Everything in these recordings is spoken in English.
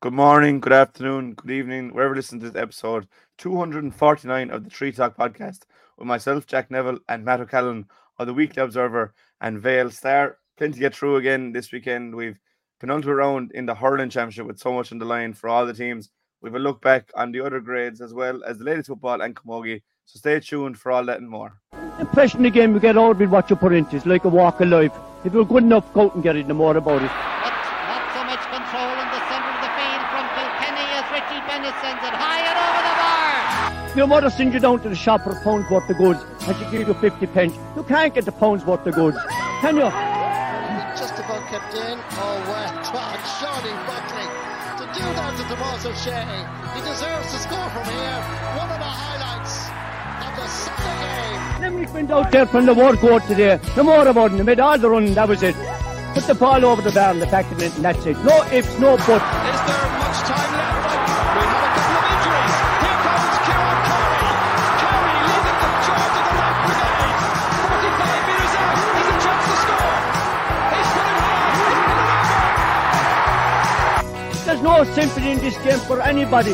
Good morning, good afternoon, good evening, wherever you listen to this episode 249 of the Treaty Talk podcast with myself, Jack Neville, and Matt O'Callaghan of the Weekly Observer and Vale Star. Plenty to get through again this weekend. We've a round in the hurling championship with so much on the line for all the teams. We've a look back on the other grades as well as the ladies football and camogie. So stay tuned for all that and more. Impression the game you get out with what you put into. It's like a walk of life. If you're good enough, go out and get it, no more about it. But not so much control in the centre of the field from Kilkenny as Richie Bennett sends it high and over the bar. Your mother sends you down to the shop for a pound's worth of goods and she gives you 50 pence. You can't get the pound's worth of goods, can you? just about kept in. Oh, well done, Shawnee Buckley. To do that to Tomas O'Shea, he deserves to score from here. One of the highlights of the Sunday game. Limerick went out there from the word court today. No more about it. They made all the run, that was it. Put the ball over the bar and the back of it, and that's it. No ifs, no buts. No sympathy in this game for anybody.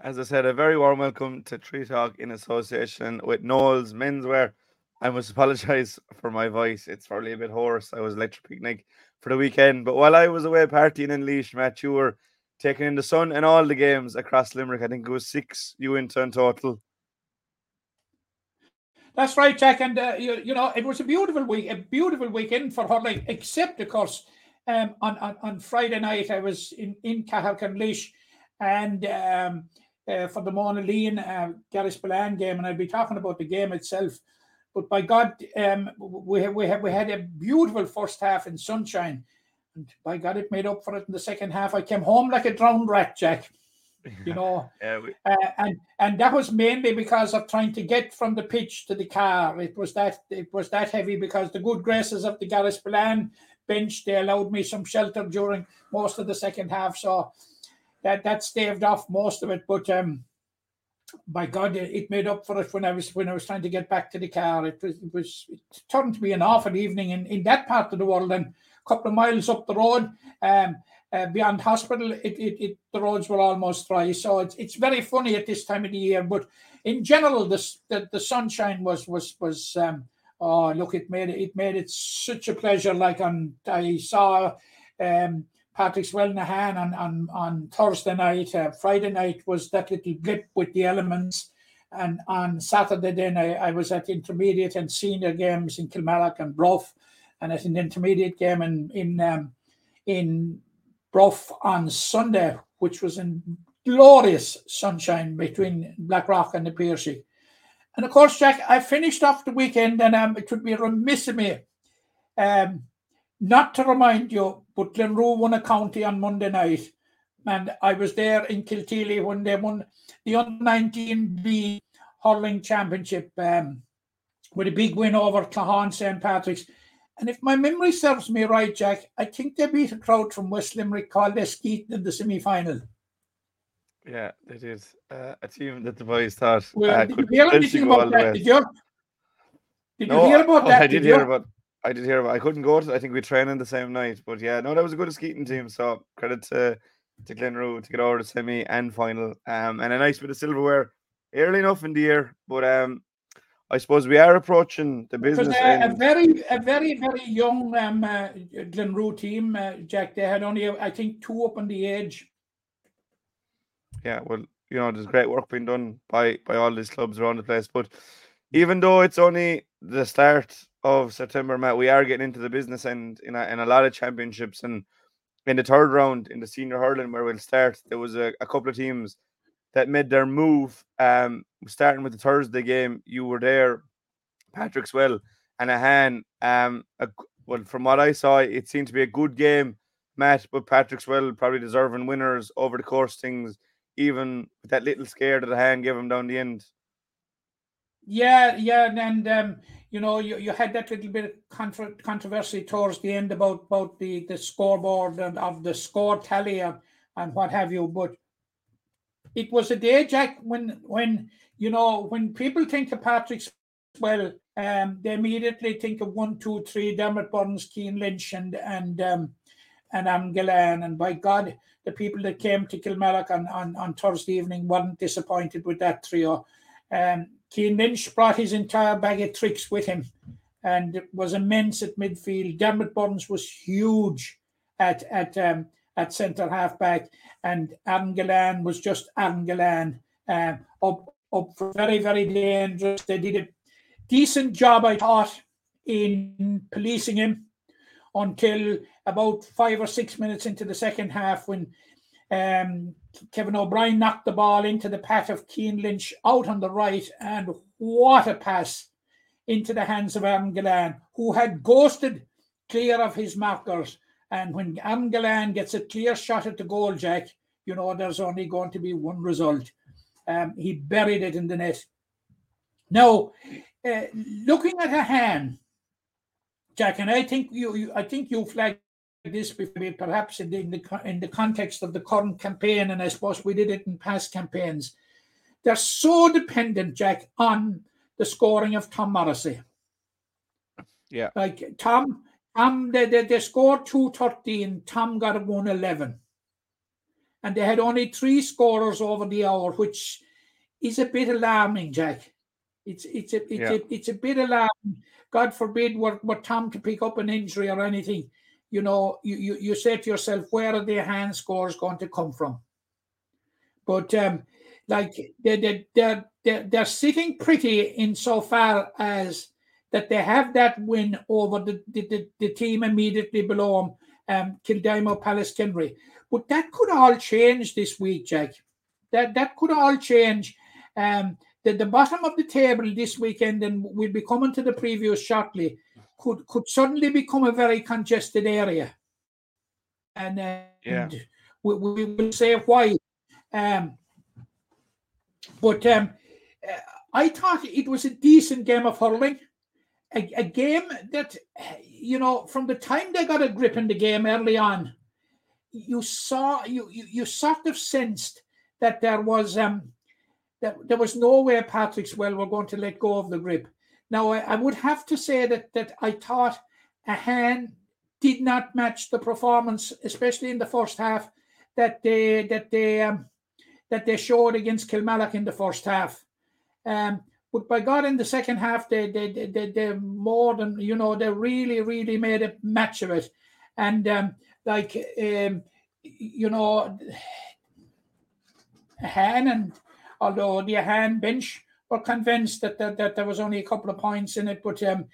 As I said, a very warm welcome to Treaty Talk in association with Noels Menswear. I must apologise for my voice. It's probably a bit hoarse. I was electric picnic for the weekend. But while I was away partying in Laois, Matt, you were taking in the sun and all the games across Limerick. I think it was six you in total. That's right, Jack. And uh, you, you know, it was a beautiful week, a beautiful weekend for hurling. Except, of course, um, on, on on Friday night I was in in Caherconlish, and um, uh, for the Monaleen uh, Garris game, and I'll be talking about the game itself. But by God, um, we we have, we had a beautiful first half in sunshine, and by God, it made up for it in the second half. I came home like a drowned rat, Jack. You know, Yeah, we, uh, and and that was mainly because of trying to get from the pitch to the car. It was that it was that heavy because the good graces of the Garryspillane bench they allowed me some shelter during most of the second half. So that that staved off most of it. But um, by God, it, it made up for it when I was when I was trying to get back to the car. It was it was it turned to be an awful evening in, in that part of the world and a couple of miles up the road. Um, uh, beyond hospital, it, it, it the roads were almost dry. So it's it's very funny at this time of the year. But in general, this the, the sunshine was was was um, oh look, it made it it made it such a pleasure. Like on I saw um Patrickswell Ahane on on on Thursday night. Uh, Friday night was that little blip with the elements. And on Saturday, then I, I was at intermediate and senior games in Kilmallock and Bruff, and at an intermediate game in in um, in Bruff on Sunday, which was in glorious sunshine between Blackrock and the Piercy. And of course, Jack, I finished off the weekend, and um, it would be remiss of me um, not to remind you, but Glenroe won a county on Monday night, and I was there in Kilteely when they won the under 19B hurling championship um, with a big win over Claughaun St. Patrick's. And if my memory serves me right, Jack, I think they beat a crowd from West Limerick called Askeaton in the semi final. yeah, they did. Uh, a team that the boys thought Well, uh, did you hear anything about that? way. Did you? Did No, you hear about oh, that? I did you? hear about. I did hear about. I couldn't go to. I think we trained in the same night, but yeah, no, that was a good Skeeton team. So credit to to Glenroe to get over the semi and final. Um, and a nice bit of silverware early enough in the year, but um, I suppose we are approaching the business a, a very, a very, very young um, uh, Glenroe team, uh, Jack. They had only, I think, two up on the edge. yeah, well, you know, there's great work being done by by all these clubs around the place. But even though it's only the start of September, Matt, we are getting into the business end in a, in a lot of championships. And in the third round in the senior hurling, where we'll start, there was a, a couple of teams that made their move. Um, starting with the Thursday game, you were there, Patrickswell and Ahane. Um, a, well, from what I saw, it seemed to be a good game, Matt. But Patrickswell probably deserving winners over the course things even with that little scare that hand gave him down the end. Yeah, yeah, and um, you know, you, you had that little bit of contro- controversy towards the end about about the the scoreboard and of the score tally and, and what have you. But it was a day, Jack, when when you know when people think of Patrick's well, um, they immediately think of one, two, three, Diarmaid Byrnes, Cian Lynch, and and um, and Aaron Gillane. And by God, the people that came to Kilmallock on, on, on Thursday evening weren't disappointed with that trio. Um, Cian Lynch brought his entire bag of tricks with him and was immense at midfield. Diarmaid Byrnes was huge at at um, at centre half back, and Aaron Gillane was just Aaron Gillane um, up up for very very dangerous. They did a decent job, I thought, in policing him until about five or six minutes into the second half when um, Kevin O'Brien knocked the ball into the path of Cian Lynch out on the right, and what a pass into the hands of Aaron Gillane, who had ghosted clear of his markers. And when Aaron Gillane gets a clear shot at the goal, Jack, you know there's only going to be one result. Um, he buried it in the net. Now, uh, looking at Ahane, Jack, and I think you, you I think you flagged this before, perhaps in the, in the in the context of the current campaign, and I suppose we did it in past campaigns. They're so dependent, Jack, on the scoring of Tom Morrissey. Yeah. Like Tom, Tom, they, they, they scored 213, Tom got a 111. And they had only three scorers over the hour, which is a bit alarming, Jack. It's it's a it's, Yeah. a, it's a bit alarming. God forbid were, were Tom to pick up an injury or anything. You know, you, you, you say to yourself, where are their hand scores going to come from? But um, like they they they're, they're they're sitting pretty insofar as that they have that win over the the, the, the team immediately below them, um, Kildimo Pallaskenry. But that could all change this week, Jack. That that could all change. Um, the, the bottom of the table this weekend, and we'll be coming to the previews shortly, could could suddenly become a very congested area. And, uh, Yeah. and we, we will say why. Um, but um, uh, I thought it was a decent game of hurling. A, a game that, you know, from the time they got a grip in the game early on, you saw, you, you, you sort of sensed that there was um, that there was no way Patrickswell were going to let go of the grip. Now I, I would have to say that that I thought Ahane did not match the performance, especially in the first half, that they that they um, that they showed against Kilmallock in the first half. Um, but by God, in the second half, they they they they, they more than you know they really really made a match of it, and um, like um, you know, Han and although the Han bench were convinced that, that that there was only a couple of points in it, but um,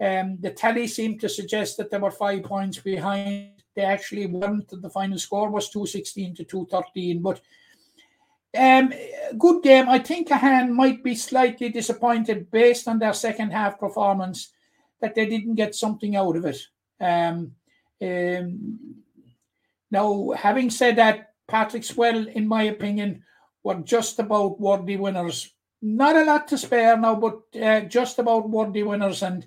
um, the tally seemed to suggest that there were five points behind. They actually weren't. The final score was two sixteen to two thirteen, but. Um, good game. I think Cahan might be slightly disappointed based on their second half performance that they didn't get something out of it. Um, um, now, having said that, Patrickswell, in my opinion, were just about worthy winners. Not a lot to spare now, but uh, just about worthy winners. And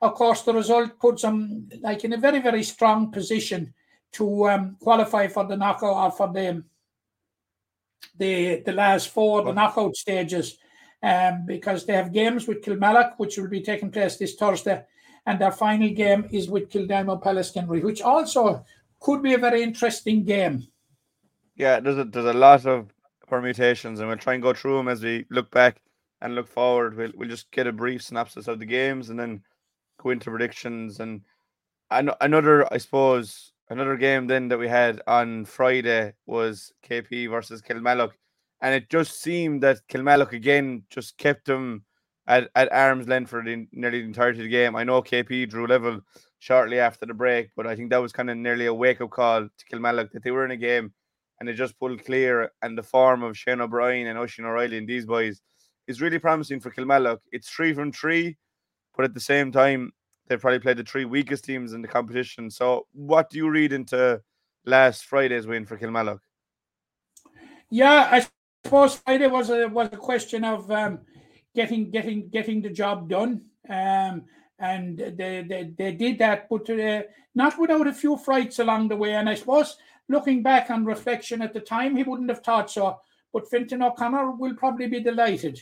of course, the result puts them like in a very, very strong position to um, qualify for the knockout or for the the the last four, the knockout stages, um, because they have games with Kilmallock, which will be taking place this Thursday, and their final game is with Kildimo Pallaskenry, which also could be a very interesting game. Yeah, there's a there's a lot of permutations, and we'll try and go through them as we look back and look forward. We'll we'll just get a brief synopsis of the games and then go into predictions and an- another, I suppose, another game then that we had on Friday was KP versus Kilmallock, and it just seemed that Kilmallock again just kept them at, at arm's length for the, nearly the entirety of the game. I know KP drew level shortly after the break, but I think that was kind of nearly a wake up call to Kilmallock that they were in a game and they just pulled clear. And the form of Shane O'Brien and Oisin O'Reilly and these boys is really promising for Kilmallock. It's three from three, but at the same time, they probably played the three weakest teams in the competition. So, what do you read into last Friday's win for Kilmallock? Yeah, I suppose Friday was a was a question of um, getting getting getting the job done, um, and they, they they did that, but uh, not without a few frights along the way. And I suppose looking back on reflection at the time, he wouldn't have thought so. But Fintan O'Connor will probably be delighted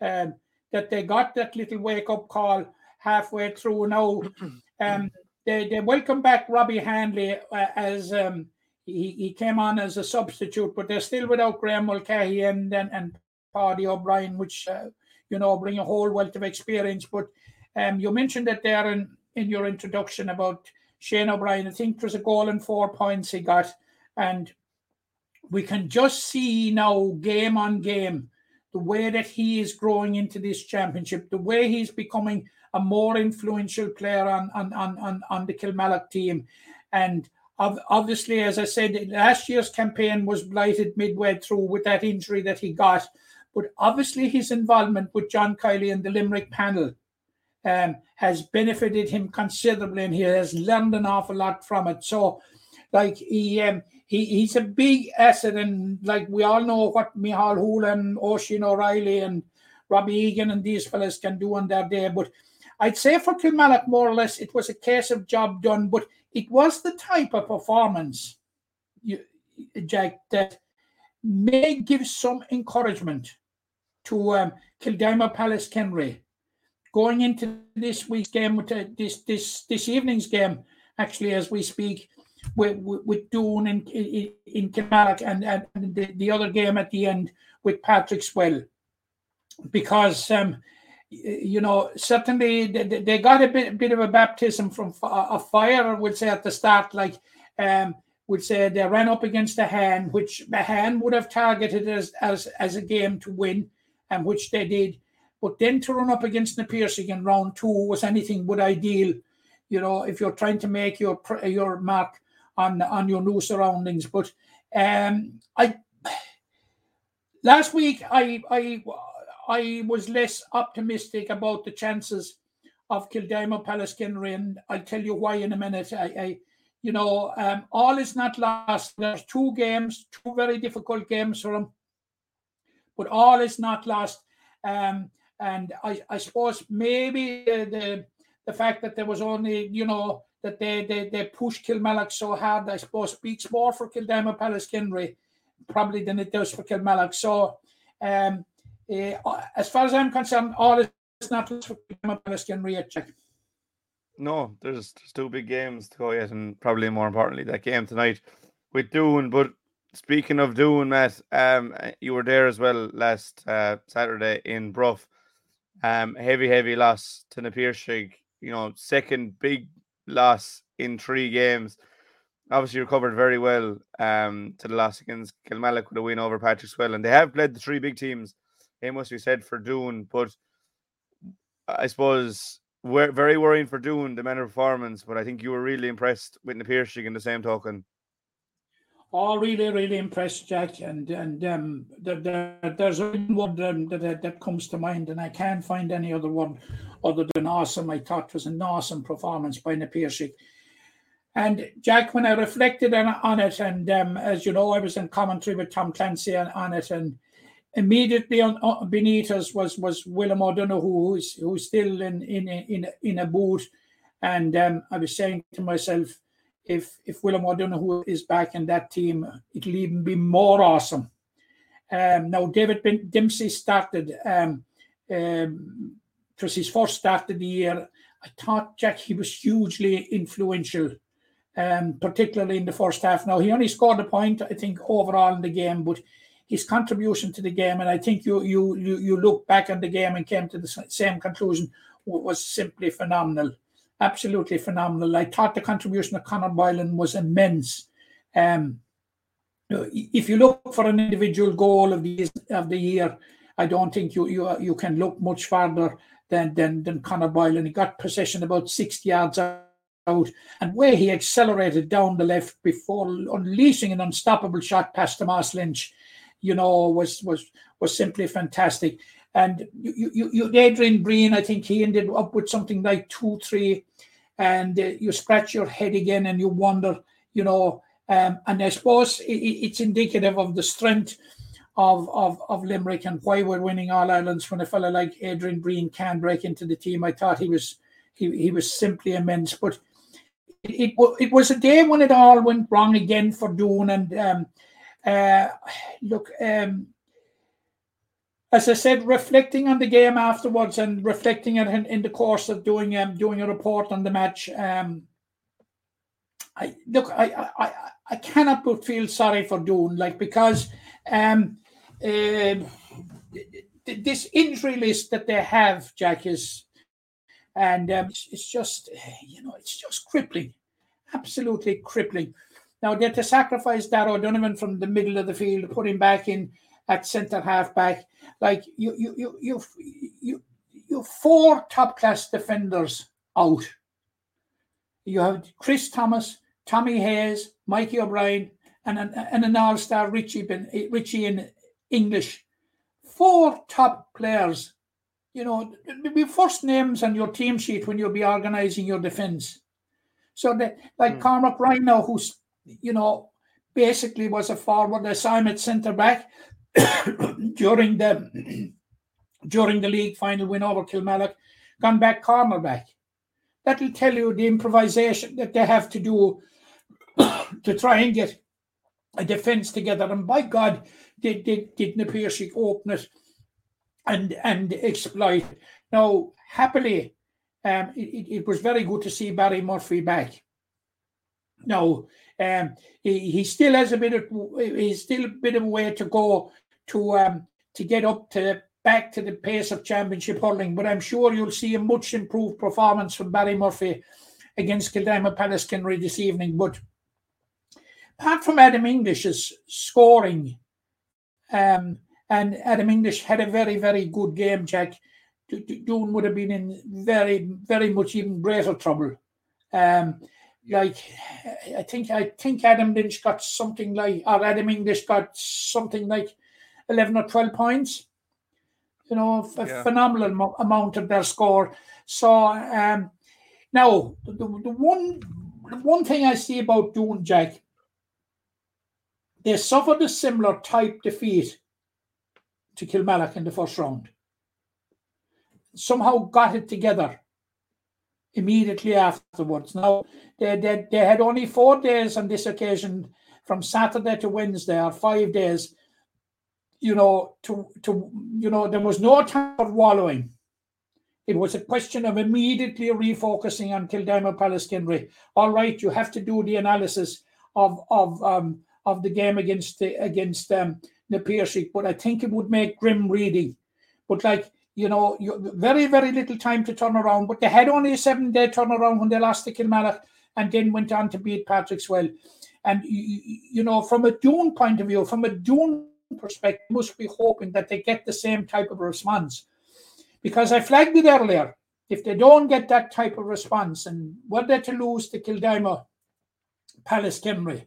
um, that they got that little wake up call halfway through. Now, um, they, they welcome back Robbie Hanley uh, as um, he, he came on as a substitute, but they're still without Graeme Mulcahy and and, and Paddy O'Brien, which uh, you know bring a whole wealth of experience. But um, you mentioned that there in, in your introduction about Shane O'Brien. I think there's a goal and four points he got, and we can just see now game on game the way that he is growing into this championship, the way he's becoming a more influential player on on on on, on the Kilmallock team, and obviously, as I said, last year's campaign was blighted midway through with that injury that he got. But obviously, his involvement with John Kiely and the Limerick panel um, has benefited him considerably, and he has learned an awful lot from it. So, like he um, he he's a big asset, and like we all know what Micheál Houlihan, Oisin O'Reilly, and Robbie Egan and these fellas can do on their day. But I'd say for Kilmallock, more or less, it was a case of job done. But it was the type of performance, you, Jack, that may give some encouragement to um, Kildimo Pallaskenry going into this week's game with uh, this this this evening's game actually as we speak with with, with Doon in in, Kilmallock and, and the, the other game at the end with Patrickswell because um you know, certainly they, they got a bit, bit of a baptism from a fire, I would say at the start, like, um, would say they ran up against Ahane, which Ahane would have targeted as, as, as a game to win, and which they did. But then to run up against the Piarsaigh in round two was anything but ideal. You know, if you're trying to make your your mark on on your new surroundings. But um, I last week I I I was less optimistic about the chances of Kildimo Pallaskenry, and I'll tell you why in a minute. I, I you know, um, all is not lost. There's two games, two very difficult games for them, but all is not lost. Um, and I, I suppose maybe the, the, the fact that there was only, you know, that they they, they pushed Kilmallock so hard, I suppose speaks more for Kildimo Pallaskenry probably than it does for Kilmallock. So um, uh, as far as I'm concerned, all is not lost for Palestine yet. No, there's, there's two big games to go yet, and probably more importantly, that game tonight with Doon. But speaking of Doon, Matt, um, you were there as well last uh, Saturday in Bruff. Um, heavy, heavy loss to Na Piarsaigh. You know, second big loss in three games. Obviously, recovered very well um, to the loss against Kilmallock with a win over Patrickswell, and they have played the three big teams it must be said for Doon, but I suppose we're very worrying for Doon, the men of performance, but I think you were really impressed with the Piarsaigh in the same token. All really, really impressed, Jack. And and um, there, there, there's one um, that, that comes to mind, and I can't find any other one other than awesome. I thought was an awesome performance by Na Piarsaigh. And Jack, when I reflected on, on it, and um, as you know, I was in commentary with Tom Clancy on, on it, and immediately on, on beneath us was was William O'Donoghue, who's who's still in in in in a boot, and um, I was saying to myself, if if William O'Donoghue is back in that team, it'll even be more awesome. Um, now David ben- Dempsey started. Um, um, his first start of the year. I thought Jack he was hugely influential, um, particularly in the first half. Now he only scored a point, I think, overall in the game, but his contribution to the game, and I think you you you, you look back on the game and came to the same conclusion, was simply phenomenal, absolutely phenomenal. I thought the contribution of Conor Boylan was immense. Um, if you look for an individual goal of the of the year, I don't think you you you can look much farther than than than Conor Boylan. He got possession about sixty yards out and where he accelerated down the left before unleashing an unstoppable shot past Tomas Lynch you know, was was was simply fantastic. And you, you, you Adrian Breen, I think he ended up with something like two, three, and uh, you scratch your head again and you wonder, you know. Um, and I suppose it, it's indicative of the strength of, of of Limerick and why we're winning all Irelands when a fellow like Adrian Breen can break into the team. I thought he was he, he was simply immense. But it, it, it was a day when it all went wrong again for Doon and um, uh, look, um, as I said, reflecting on the game afterwards and reflecting in, in the course of doing um, doing a report on the match. Um, I look, I, I, I cannot but feel sorry for Doon, like because um, uh, this injury list that they have, Jack, is, and um, it's just, you know, it's just crippling, absolutely crippling. Now they had to sacrifice Darragh Donovan from the middle of the field, put him back in at centre half back. Like you, you, you, you, you, you four top class defenders out. You have Chris Thomas, Tommy Hayes, Mikey O'Brien, and an, and an all star Richie, ben, Richie in English. Four top players. You know, be first names on your team sheet when you'll be organising your defence. So that, like mm. Cormac Ryan now, who's you know basically was a forward assignment centre back during the during the league final win over Kilmallock, gone back cornerback. That'll tell you the improvisation that they have to do to try and get a defence together. And by God, did did did Napier open it and and exploit. Now, happily, um, it, it was very good to see Barry Murphy back. Now, um, he, he still has a bit of he's still a bit of way to go to um to get up to back to the pace of championship hurling, but I'm sure you'll see a much improved performance from Barry Murphy against Kildimo Pallaskenry this evening. But apart from Adam English's scoring, um, and Adam English had a very, very good game, Jack. Doon would have been in very, very much even greater trouble. Um, like I think I think Adam Lynch got something like or Adam English got something like eleven or twelve points. You know, a yeah. phenomenal mo- amount of their score. So um, now the, the one the one thing I see about Doon Jack they suffered a similar type defeat to Kilmallock in the first round. Somehow got it together immediately afterwards. Now, they, they, they had only four days on this occasion from Saturday to Wednesday, or five days, you know, to, to you know, there was no time for wallowing. It was a question of immediately refocusing on Kildimo Pallaskenry. All right, you have to do the analysis of of um, of the game against the, against um, Napier but I think it would make grim reading. But like you know, very very little time to turn around. But they had only a seven day turnaround when they lost to Kilmallock, and then went on to beat Patrickswell. And you, you know, from a Doon point of view, from a Doon perspective, must be hoping that they get the same type of response, because I flagged it earlier. If they don't get that type of response, and were they to lose to Kildimo, Pallaskenry,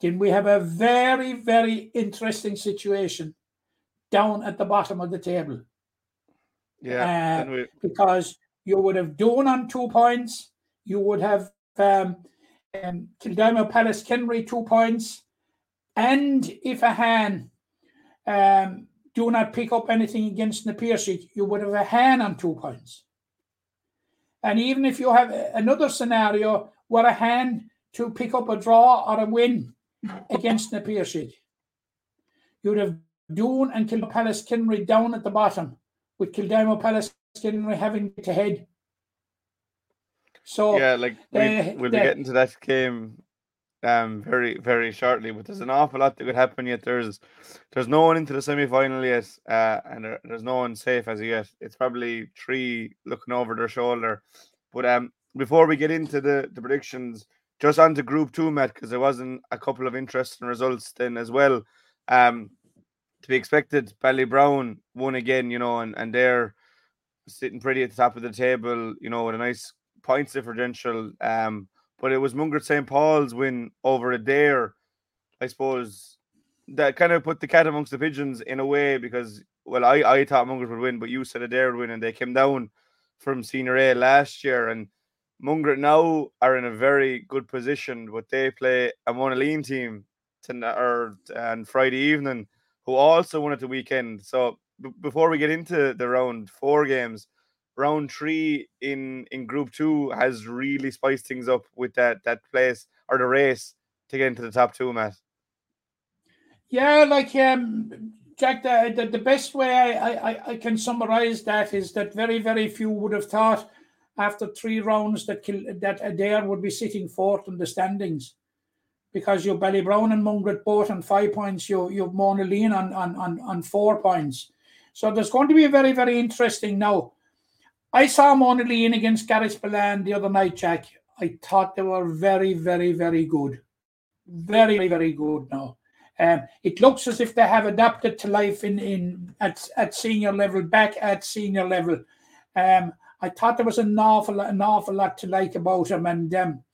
then we have a very, very interesting situation down at the bottom of the table. Yeah, uh, we... because you would have Doon on two points, you would have um, um, Kildimo Pallaskenry two points, and if Ahane um, do not pick up anything against Napier you would have Ahane on two points. And even if you have another scenario where Ahane to pick up a draw or a win against Napier You'd have Doon and Kilpalace down at the bottom, with Kildimo Palace getting having to head. So yeah, like we, uh, we'll be getting to that game um very very shortly. But there's an awful lot that could happen yet. There's there's no one into the semi final yet, uh, and there, there's no one safe as yet. It's probably three looking over their shoulder. But um before we get into the the predictions, just on to Group Two, Matt, because there wasn't a couple of interesting results then as well. Um, to be expected, Ballybrown won again, you know, and, and they're sitting pretty at the top of the table, you know, with a nice points differential. Um, but it was Mungret St. Paul's win over Adare, I suppose, that kind of put the cat amongst the pigeons in a way because, well, I, I thought Mungret would win, but you said Adare would win, and they came down from Senior A last year. And Mungret now are in a very good position, but they play a Monaleen team tonight or on Friday evening, who also won at the weekend. So b- before we get into the round four games, round three in in Group Two has really spiced things up with that that place or the race to get into the top two, Matt. Yeah, like um, Jack, the, the, the best way I, I, I can summarize that is that very, very few would have thought after three rounds that that Adare would be sitting fourth in the standings. Because you've Brown and Mungret both on five points, you you've Monaleen on, on, on, on four points. So there's going to be a very, very interesting now. I saw Monaleen against Garryspillane the other night, Jack. I thought they were very, very, very good. Very, very good now. Um, it looks as if they have adapted to life in, in at, at senior level, back at senior level. Um, I thought there was an awful, an awful lot to like about them. And um,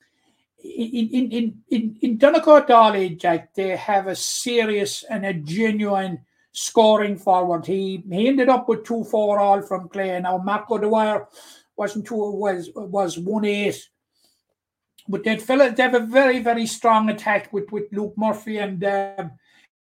in, in, in, in, Donegal Jack, they have a serious and a genuine scoring forward. He he ended up with two four all from play. Now Marco Dwyer wasn't two was was one eight. But fill they have a very, very strong attack with, with Luke Murphy and um,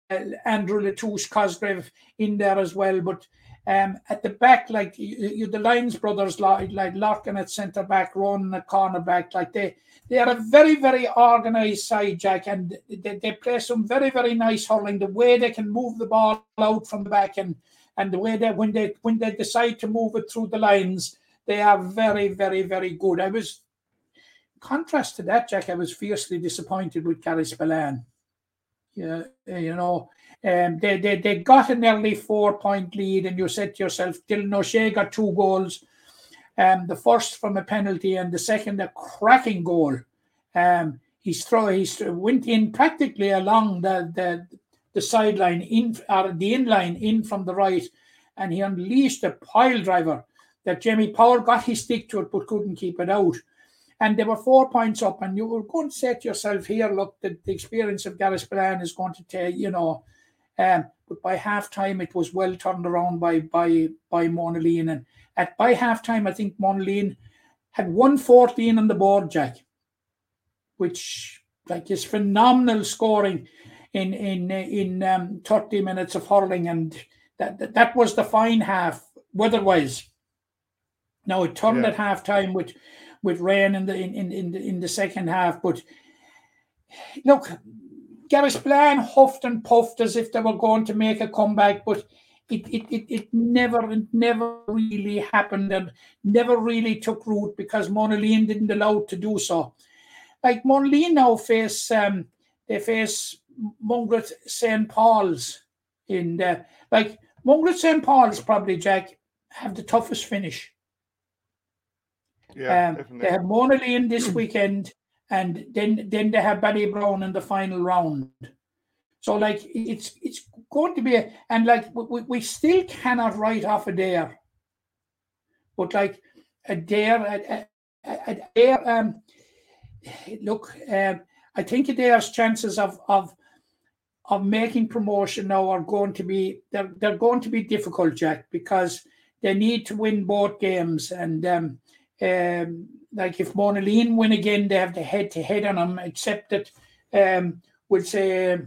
uh, Andrew Latouche Cosgrave in there as well. But um, at the back, like you, you the Lyons brothers, like like Larkin at centre back, Ron at corner back, like they they are a very very organised side, Jack, and they, they play some very very nice hurling. The way they can move the ball out from the back and and the way that when they when they decide to move it through the lines, they are very very very good. I was contrast to that, Jack. I was fiercely disappointed with Garryspillane. Yeah, you know, um, they, they they got an early four point lead, and you said to yourself, Dylan O'Shea got two goals. Um, the first from a penalty, and the second a cracking goal. Um, he's throw he's went in practically along the the, the sideline in or the inline in from the right, and he unleashed a pile driver that Jamie Power got his stick to it but couldn't keep it out. And they were four points up, and you were going to yourself here, look, the, the experience of Gareth Garryspillane is going to take, you know, um, but by half time it was well turned around by by by Monaleen. And at by half time, I think Monaleen had 114 on the board, Jack, which like is phenomenal scoring in in in um, 30 minutes of hurling, and that that, that was the fine half weather-wise. Now it turned yeah. at half time with with rain in the in in in the, in the second half, but look, Garryspillane huffed and puffed as if they were going to make a comeback, but it, it, it, it never it never really happened and never really took root because Monaleen didn't allow it to do so. Like Monaleen now face um, they face Mungret St. Paul's in the like Mungret St. Paul's probably Jack have the toughest finish. Yeah, um, they have Monaleen this weekend and then then they have Ballybrown in the final round. So like it's it's going to be a, and like we, we still cannot write off Adare, but like Adare a, a, Adare um look um I think Adare's chances of of of making promotion now are going to be they're they're going to be difficult, Jack, because they need to win both games and um um like if Mona Monaleen win again, they have the head to head on them, except that um, we'll say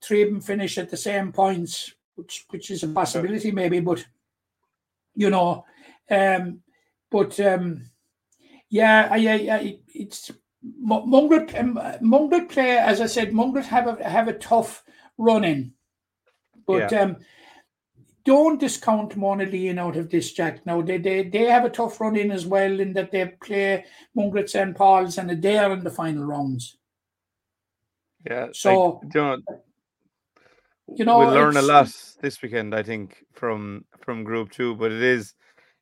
three of them finish at the same points, which which is a possibility maybe, but you know, um, but um, yeah, I, I, I it's Mungret um, Mungret play as I said, Mungret have a have a tough run in, but yeah. um, don't discount Monaleen out of this, Jack. Now they, they they have a tough run in as well in that they play Mungret St. Paul's and Adare in the final rounds. Yeah. So like, you know, you know we'll learn a lot this weekend, I think, from from Group Two. But it is,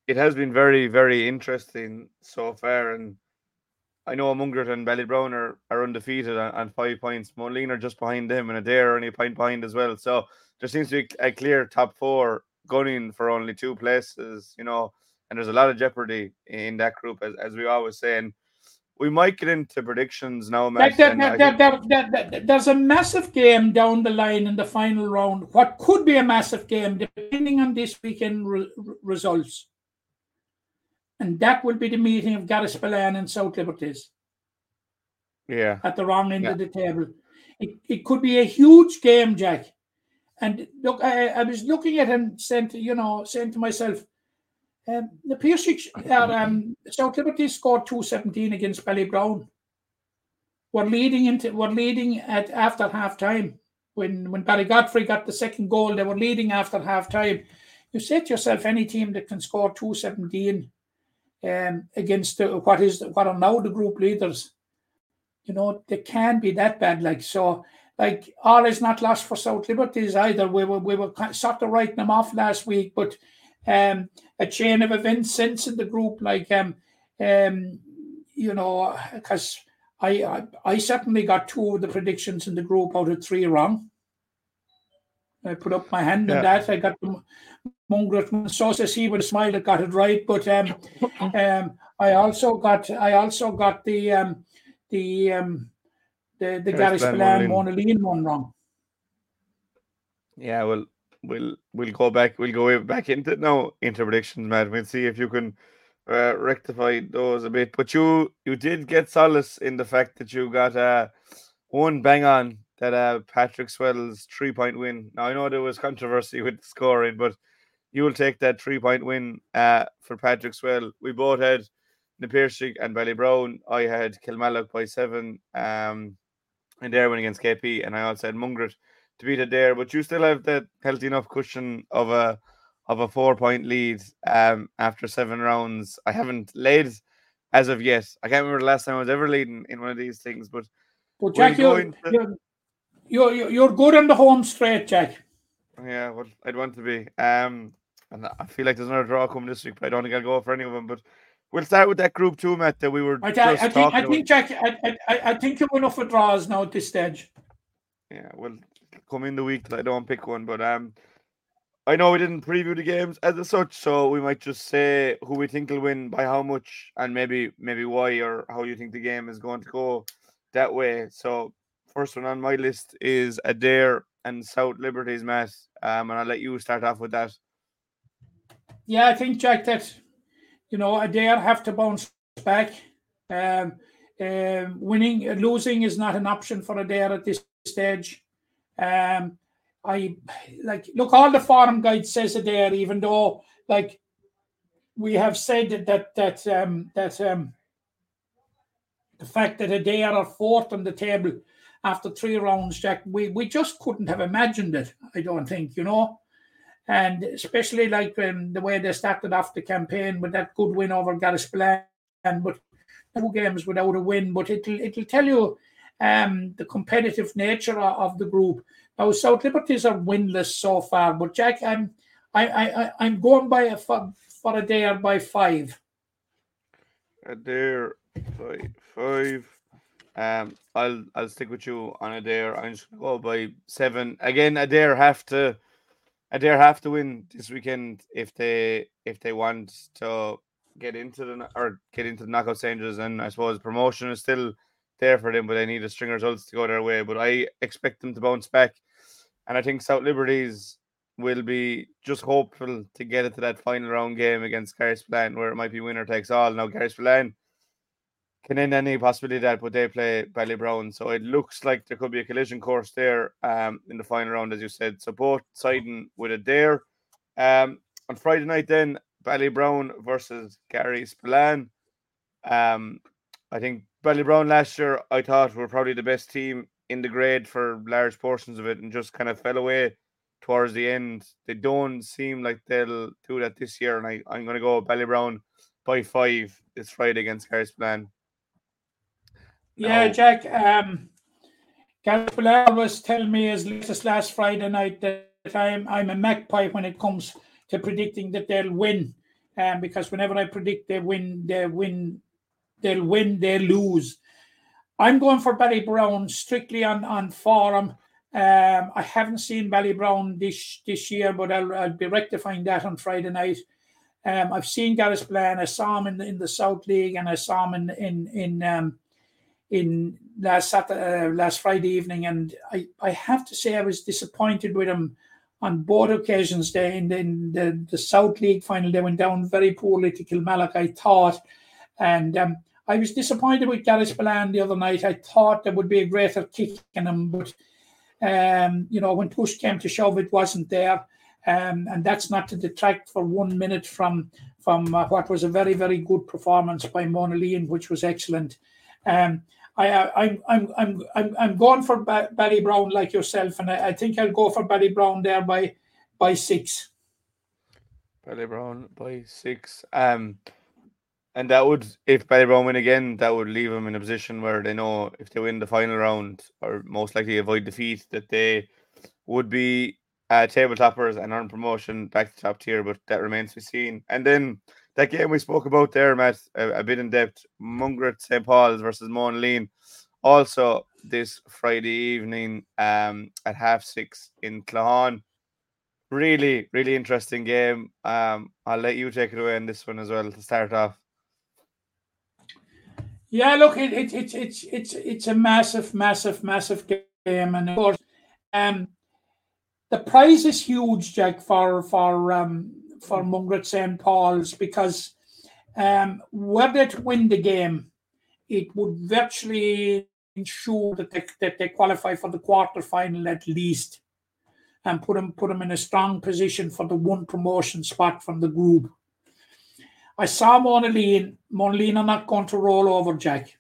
it has been very very interesting so far, and I know Mungret and Ballybrown are, are undefeated on, on five points. Monaleen are just behind them, and Adair are only a point behind as well. So there seems to be a clear top four gunning for only two places, you know, and there's a lot of jeopardy in that group, as, as we always say. And we might get into predictions now, Matt. There, there, there, there's a massive game down the line in the final round. What could be a massive game, depending on this weekend re- results. And that will be the meeting of Garryspillane and South Liberties. Yeah. At the wrong end yeah. of the table. It, it could be a huge game, Jack. And look, I, I was looking at him, saying, to, you know, saying to myself, um, the Pierce uh, um, South Liberty scored 217 against Ballybrown. We're leading into we're leading at after half time. when when Barry Godfrey got the second goal, they were leading after half time. You say to yourself, any team that can score 217 um, against the, what is what are now the group leaders, you know, they can be that bad. Like so, like all is not lost for South Liberties either. We were we were sort of writing them off last week, but um, a chain of events since in the group, like um, um, you know, because I, I I certainly got two of the predictions in the group out of three wrong. I put up my hand on that. I got the Mungret so says he with a smile that got it right. But um, um, I also got I also got the um, the um, the the Spillane, Spillane Monaleen one wrong. Yeah, well, we'll we'll go back. We'll go back into now into predictions, Matt. We'll see if you can uh, rectify those a bit. But you you did get solace in the fact that you got uh, one bang on that uh, Patrickswell's three point win. Now I know there was controversy with the scoring, but you will take that three point win uh, for Patrickswell. We both had Na Piarsaigh and Ballybrown. I had Kilmallock by seven. Um, and there went against KP, and I also had Mungret to beat it there, but you still have that healthy enough cushion of a of a four point lead um after seven rounds. I haven't led as of yet. I can't remember the last time I was ever leading in one of these things, but But Jack, you're, you're, you're you're you're good on the home straight, Jack. yeah, well, I'd want to be. Um, and I feel like there's another draw coming this week, but I don't think I'll go for any of them. But we'll start with that group two, Matt, that we were I, just I, think I think Jack I, I, I- I think you're enough for draws now at this stage. Yeah, well, come in the week that I don't pick one, but um, I know we didn't preview the games as such, so we might just say who we think will win by how much, and maybe maybe why or how you think the game is going to go that way. So first one on my list is Adare and South Liberties, Matt. Um, and I'll let you start off with that. Yeah, I think Jack that you know Adare have to bounce back. Um, um, winning, losing is not an option for Adare at this stage. Um, I like look. All the forum guide says Adare, even though like we have said that that that um, that um, the fact that Adare are fourth on the table after three rounds, Jack, we we just couldn't have imagined it. I don't think you know and especially like um, the way they started off the campaign with that good win over Garryspillane, but two games without a win. But it'll it'll tell you um, the competitive nature of, the group. Now South Liberties are winless so far, but Jack, I'm I I I'm going by a for, for a day or by five. Adare by five. Um, I'll I'll stick with you on Adare. I'm just gonna go by seven again. Adare have to, Adare have to win this weekend if they if they want to get into the or get into the knockout stages. And I suppose promotion is still there for them, but they need a string of results to go their way. But I expect them to bounce back, and I think South Liberties will be just hopeful to get it to that final round game against Spillane where it might be winner takes all. Now Spillane can end any possibility that, but they play Ballybrown. So it looks like there could be a collision course there um, in the final round, as you said. So both siding with Adare. Um, on Friday night, then Ballybrown versus Garryspillane. Um, I think Ballybrown last year, I thought were probably the best team in the grade for large portions of it and just kind of fell away towards the end. They don't seem like they'll do that this year. And I, I'm going to go Ballybrown by five this Friday against Garryspillane. Yeah, No. Jack. Um, Garryspillane was telling me as late as last Friday night that I'm I'm a magpie when it comes to predicting that they'll win. Um, because whenever I predict they win, they win, they'll win, they lose. I'm going for Ballybrown strictly on on forum. Um, I haven't seen Ballybrown this this year, but I'll, I'll be rectifying that on Friday night. Um, I've seen Gareth Garryspillane. I saw him in the, in the South League, and I saw him in in in um, in last Saturday, uh, last Friday evening, and I, I have to say I was disappointed with him on both occasions. There in in the the South League final, they went down very poorly to Kilmallock, I thought, and um, I was disappointed with Garryspillane the other night. I thought there would be a greater kick in him, but um, you know when push came to shove, it wasn't there. Um, and that's not to detract for one minute from from uh, what was a very very good performance by Monaleen, which was excellent. Um, I, I I'm I'm I'm I'm going for ba- Brown like yourself, and I, I think I'll go for Ballybrown there by by six. Ballybrown by six. Um, and that would, if Ballybrown win again, that would leave them in a position where they know if they win the final round, or most likely avoid defeat, that they would be uh, table toppers and earn promotion back to top tier. But that remains to be seen. And then that game we spoke about there, Matt, a, a bit in depth, Mungret St. Paul's versus Monaleen. Also this Friday evening um, at half six in Claughaun. Really, really interesting game. Um, I'll let you take it away in this one as well to start off. Yeah, look, it, it, it, it's it's it's a massive, massive, massive game, and of course, um, the prize is huge, Jack, for for um, for Mungret St. Paul's because um, were they to win the game, it would virtually ensure that they, that they qualify for the quarter final at least and put them, put them in a strong position for the one promotion spot from the group. I saw Monaleen. Monaleen are not going to roll over, Jack.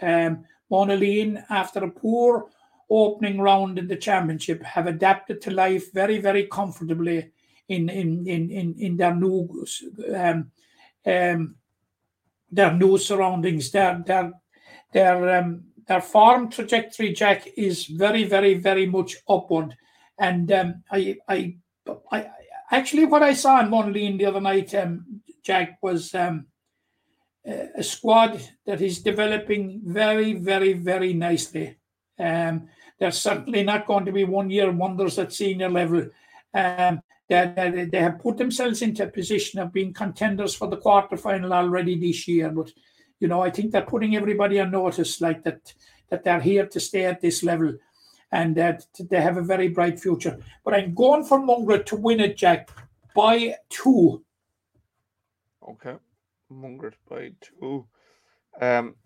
Um, Monaleen, after a poor opening round in the championship, have adapted to life very, very comfortably in in in in, in their new um, um, their new surroundings. Their their their um, their farm trajectory, Jack, is very very very much upward. And um, I, I I actually what I saw in Monaleen the other night, um, Jack, was um, a squad that is developing very very very nicely. Um, they're certainly not going to be one year wonders at senior level. Um, that, that they have put themselves into a position of being contenders for the quarter final already this year. But you know, I think they're putting everybody on notice, like that, that they're here to stay at this level, and that they have a very bright future. But I'm going for Mungret to win it, Jack, by two. Okay, Mungret by two. Um,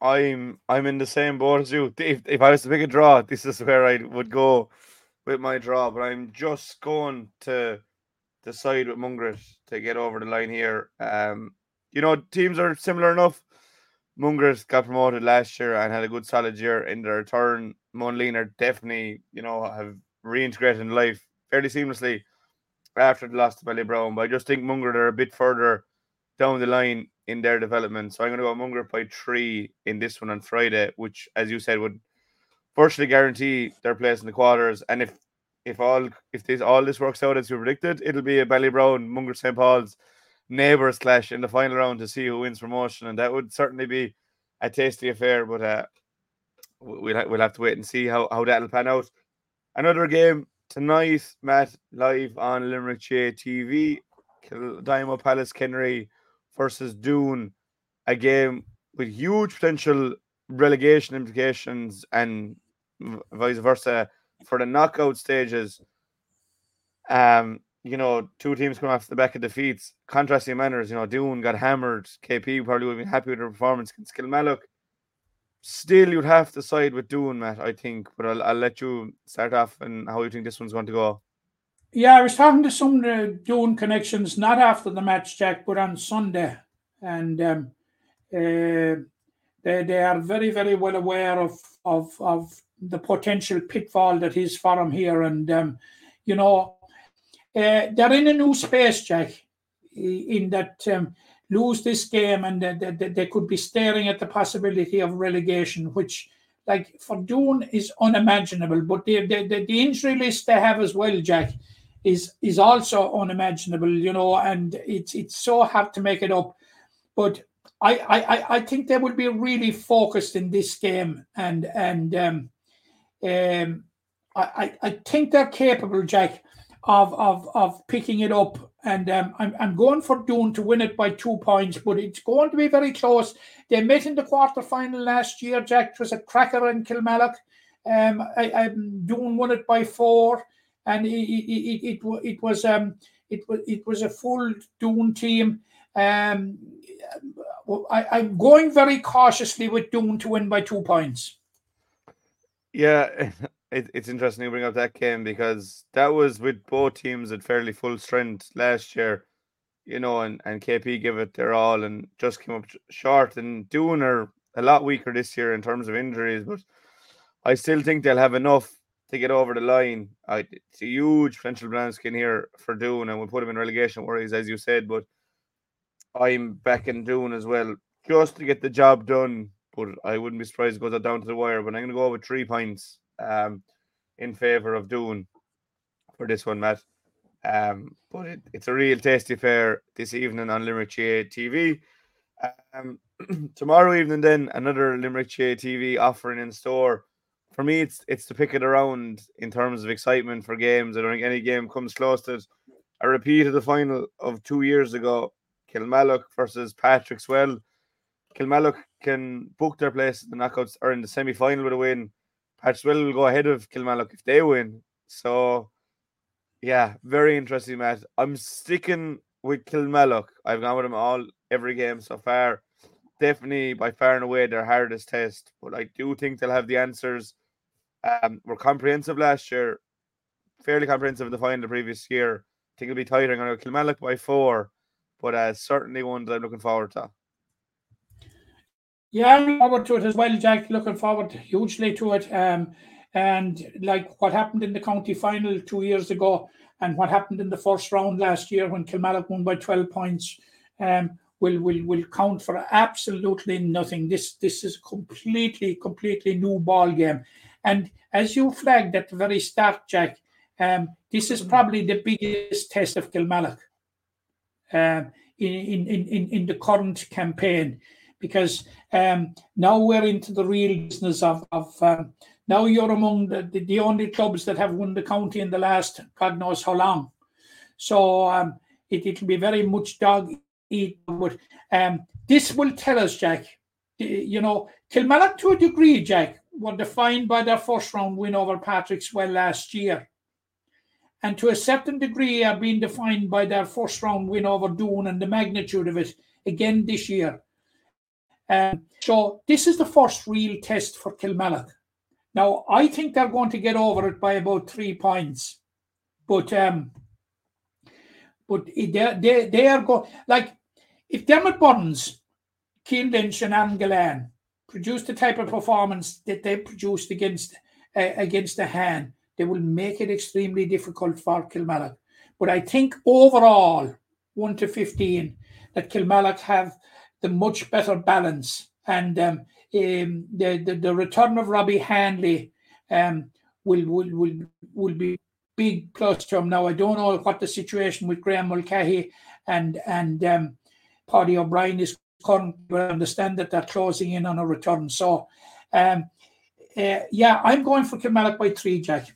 I'm I'm in the same boat as you. If, if I was to pick a draw, this is where I would go with my draw, but I'm just going to decide with Mungret to get over the line here. Um, you know, teams are similar enough. Mungret got promoted last year and had a good solid year in their return. Monaleen are definitely, you know, have reintegrated in life fairly seamlessly after the loss to Ballybrown. But I just think Mungret are a bit further down the line in their development. So I'm going to go Mungret by three in this one on Friday, which, as you said, would virtually guarantee their place in the quarters. And if if all if this all this works out as you predicted, it'll be a Ballybrown, Mungret St. Paul's neighbours clash in the final round to see who wins promotion, and that would certainly be a tasty affair. But uh, we'll we'll have to wait and see how how that'll pan out. Another game tonight, Matt, live on Limerick GAA TV. Kildimo Pallaskenry versus Doon, a game with huge potential relegation implications and vice versa for the knockout stages. Um, you know, two teams coming off the back of defeats, contrasting manners. You know, Doon got hammered. KP probably would be happy with their performance against Kilmallock. Still, you'd have to side with Doon, Matt, I think. But I'll, I'll let you start off and how you think this one's going to go. Yeah, I was talking to some of the Doon connections, not after the match, Jack, but on Sunday. And um, uh, they, they are very, very well aware of, of, of the potential pitfall that is for them here. And, um, you know, uh, they're in a new space, Jack, in that um, lose this game and they, they, they, could be staring at the possibility of relegation, which, like, for Doon is unimaginable. But the, the, the, the injury list they have as well, Jack, is is also unimaginable, you know, and it's it's so hard to make it up. But I I, I think they will be really focused in this game, and and um, um, I, I think they're capable, Jack, of of of picking it up. And um, I'm I'm going for Doon to win it by two points, but it's going to be very close. They met in the quarter final last year, Jack. It was a cracker in Kilmallock. Um, I, I Doon won it by four, and it it, it, it, it was um it was it was a full Doon team. Um, I, I'm going very cautiously with Doon to win by two points. Yeah, it, it's interesting you bring up that game because that was with both teams at fairly full strength last year, you know, and, and KP gave it their all and just came up short. And Doon are a lot weaker this year in terms of injuries, but I still think they'll have enough to get over the line. I, it's a huge potential brown skin here for Doon, and we'll put him in relegation worries, as you said. But I'm back in Doon as well, just to get the job done. But I wouldn't be surprised it goes down to the wire. But I'm going to go with three points um, in favour of Doon for this one, Matt. Um, but it, it's a real tasty affair this evening on Limerick GAA TV. Um, tomorrow evening, then another Limerick GAA TV offering in store for me, it's it's to pick it around in terms of excitement for games. I don't think any game comes close to it. A repeat of the final of two years ago, Kilmallock versus Patrickswell. Kilmallock can book their place in the knockouts or in the semi final with a win. Patrickswell will go ahead of Kilmallock if they win. So, yeah, very interesting match. I'm sticking with Kilmallock. I've gone with them all every game so far. Definitely by far and away their hardest test, but I do think they'll have the answers um, were comprehensive last year, fairly comprehensive in the final the previous year. I think it'll be tighter. I'm going to Kilmallock by four, but uh, certainly one that I'm looking forward to. Yeah, I'm looking forward to it as well, Jack. Looking forward hugely to it. Um, and like what happened in the county final two years ago, and what happened in the first round last year when Kilmallock won by 12 points, um, will will will count for absolutely nothing. This this is completely completely new ball game. And as you flagged at the very start, Jack, um, this is probably the biggest test of Kilmallock um, in, in, in, in the current campaign because um, now we're into the real business of, of um, now you're among the, the, only clubs that have won the county in the last God knows how long. So um, it, it'll be very much dog eat. But um, this will tell us, Jack, you know, Kilmallock to a degree, Jack, were defined by their first round win over Patrickswell last year. And to a certain degree are being defined by their first round win over Doon and the magnitude of it again this year. Um, so this is the first real test for Kilmallock. Now I think they're going to get over it by about three points, but um, but they they they are going like if Diarmaid Byrnes, Cian Lynch, and Aaron Gillane produce the type of performance that they produced against uh, against the hand, they will make it extremely difficult for Kilmallock. But I think overall, one to fifteen, that Kilmallock have the much better balance, and um, um, the, the the return of Robbie Hanley um, will will will will be big plus to him. Now I don't know what the situation with Graeme Mulcahy and and um, Paddy O'Brien is current, but I understand that they're closing in on a return. So, um, uh, yeah, I'm going for Kilmallock by three, Jack.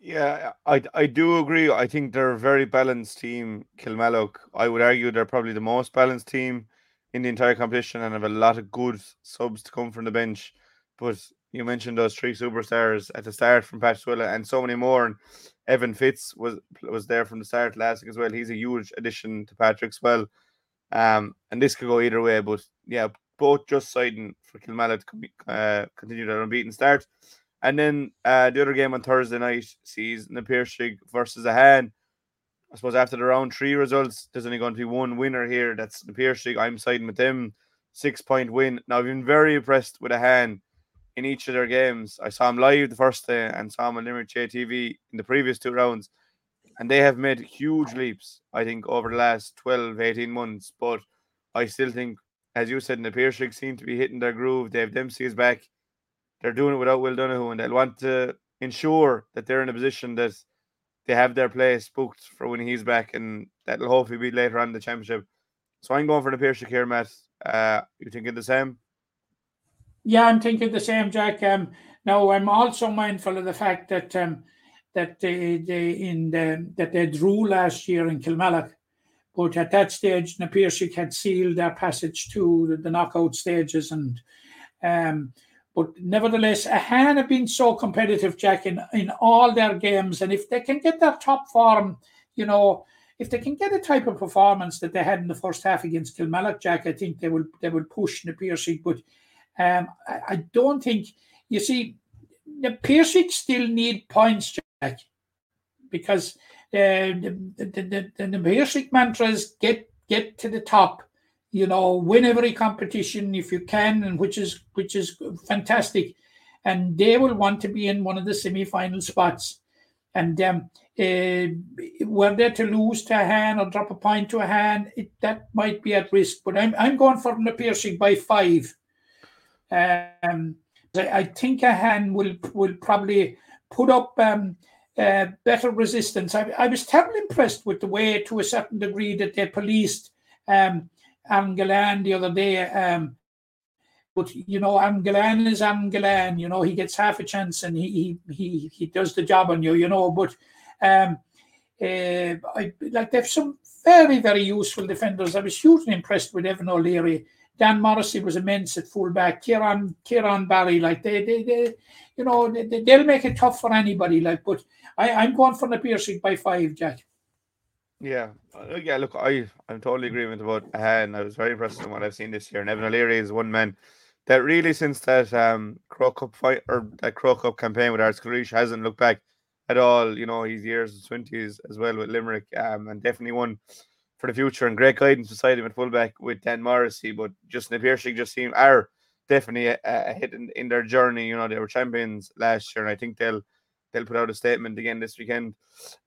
Yeah, I I do agree. I think they're a very balanced team, Kilmallock. I would argue they're probably the most balanced team in the entire competition and have a lot of good subs to come from the bench. But you mentioned those three superstars at the start from Patrickswell and so many more. And Evan Fitz was was there from the start last week as well. He's a huge addition to Patrickswell. Um, and this could go either way, but yeah, both just siding for Kilmallock to uh, continue their unbeaten start. And then uh, the other game on Thursday night sees Na Piarsaigh versus Ahane. I suppose after the round three results, there's only going to be one winner here. That's Na Piarsaigh. I'm siding with them. Six point win. Now, I've been very impressed with Ahane in each of their games. I saw him live the first day and saw him on Limerick TV in the previous two rounds and they have made huge leaps, I think, over the last 12, 18 months. But I still think, as you said, the Piarsaigh seem to be hitting their groove. Dave Dempsey is back. They're doing it without Will Donoghue, and they'll want to ensure that they're in a position that they have their place booked for when he's back, and that'll hopefully be later on in the championship. So I'm going for the Piarsaigh here, Matt. Uh, you thinking the same? Yeah, I'm thinking the same, Jack. Um, now I'm also mindful of the fact that um, that they, they in the, that they drew last year in Kilmallock. But at that stage, Na Piarsaigh had sealed their passage to the, the knockout stages, and um, but nevertheless, Ahane have been so competitive, Jack, in, in all their games, and if they can get their top form, you know, if they can get a type of performance that they had in the first half against Kilmallock, Jack, I think they will they will push the Piarsaigh. But um, I, I don't think you see the Piarsaigh still need points, Jack, because uh, the, the, the, the, the basic mantra is get get to the top, you know, win every competition if you can, and which is which is fantastic. And they will want to be in one of the semi-final spots. And um, uh, were they to lose to Ahane or drop a point to Ahane, it, that might be at risk. But I'm I'm going for the Piarsaigh by five. Um, I, I think Ahane will will probably put up um, uh, better resistance. I, I was terribly impressed with the way, to a certain degree, that they policed um, Angelan the other day. Um, but you know, Angelan is Angelan. You know, he gets half a chance and he he he, he does the job on you. You know, but um, uh, I like they have some very very useful defenders. I was hugely impressed with Evan O'Leary. Dan Morrissey was immense at fullback. Kieran Kieran Barry, like they they, they you know they, they'll make it tough for anybody. Like, but I I'm going for the Piarsaigh by five, Jack. Yeah, uh, yeah. Look, I I'm totally agreement about Han. I was very impressed with what I've seen this year. And Evan O'Leary is one man that really, since that um Croke Cup fight or that Croke Cup campaign with Arts hasn't looked back at all. You know, his years and twenties as well with Limerick, um, and definitely one for the future and great guidance beside him at fullback with Dan Morrissey. But Justin Piercing just seem are definitely a, a hit in, in their journey. You know, they were champions last year, and I think they'll they'll put out a statement again this weekend.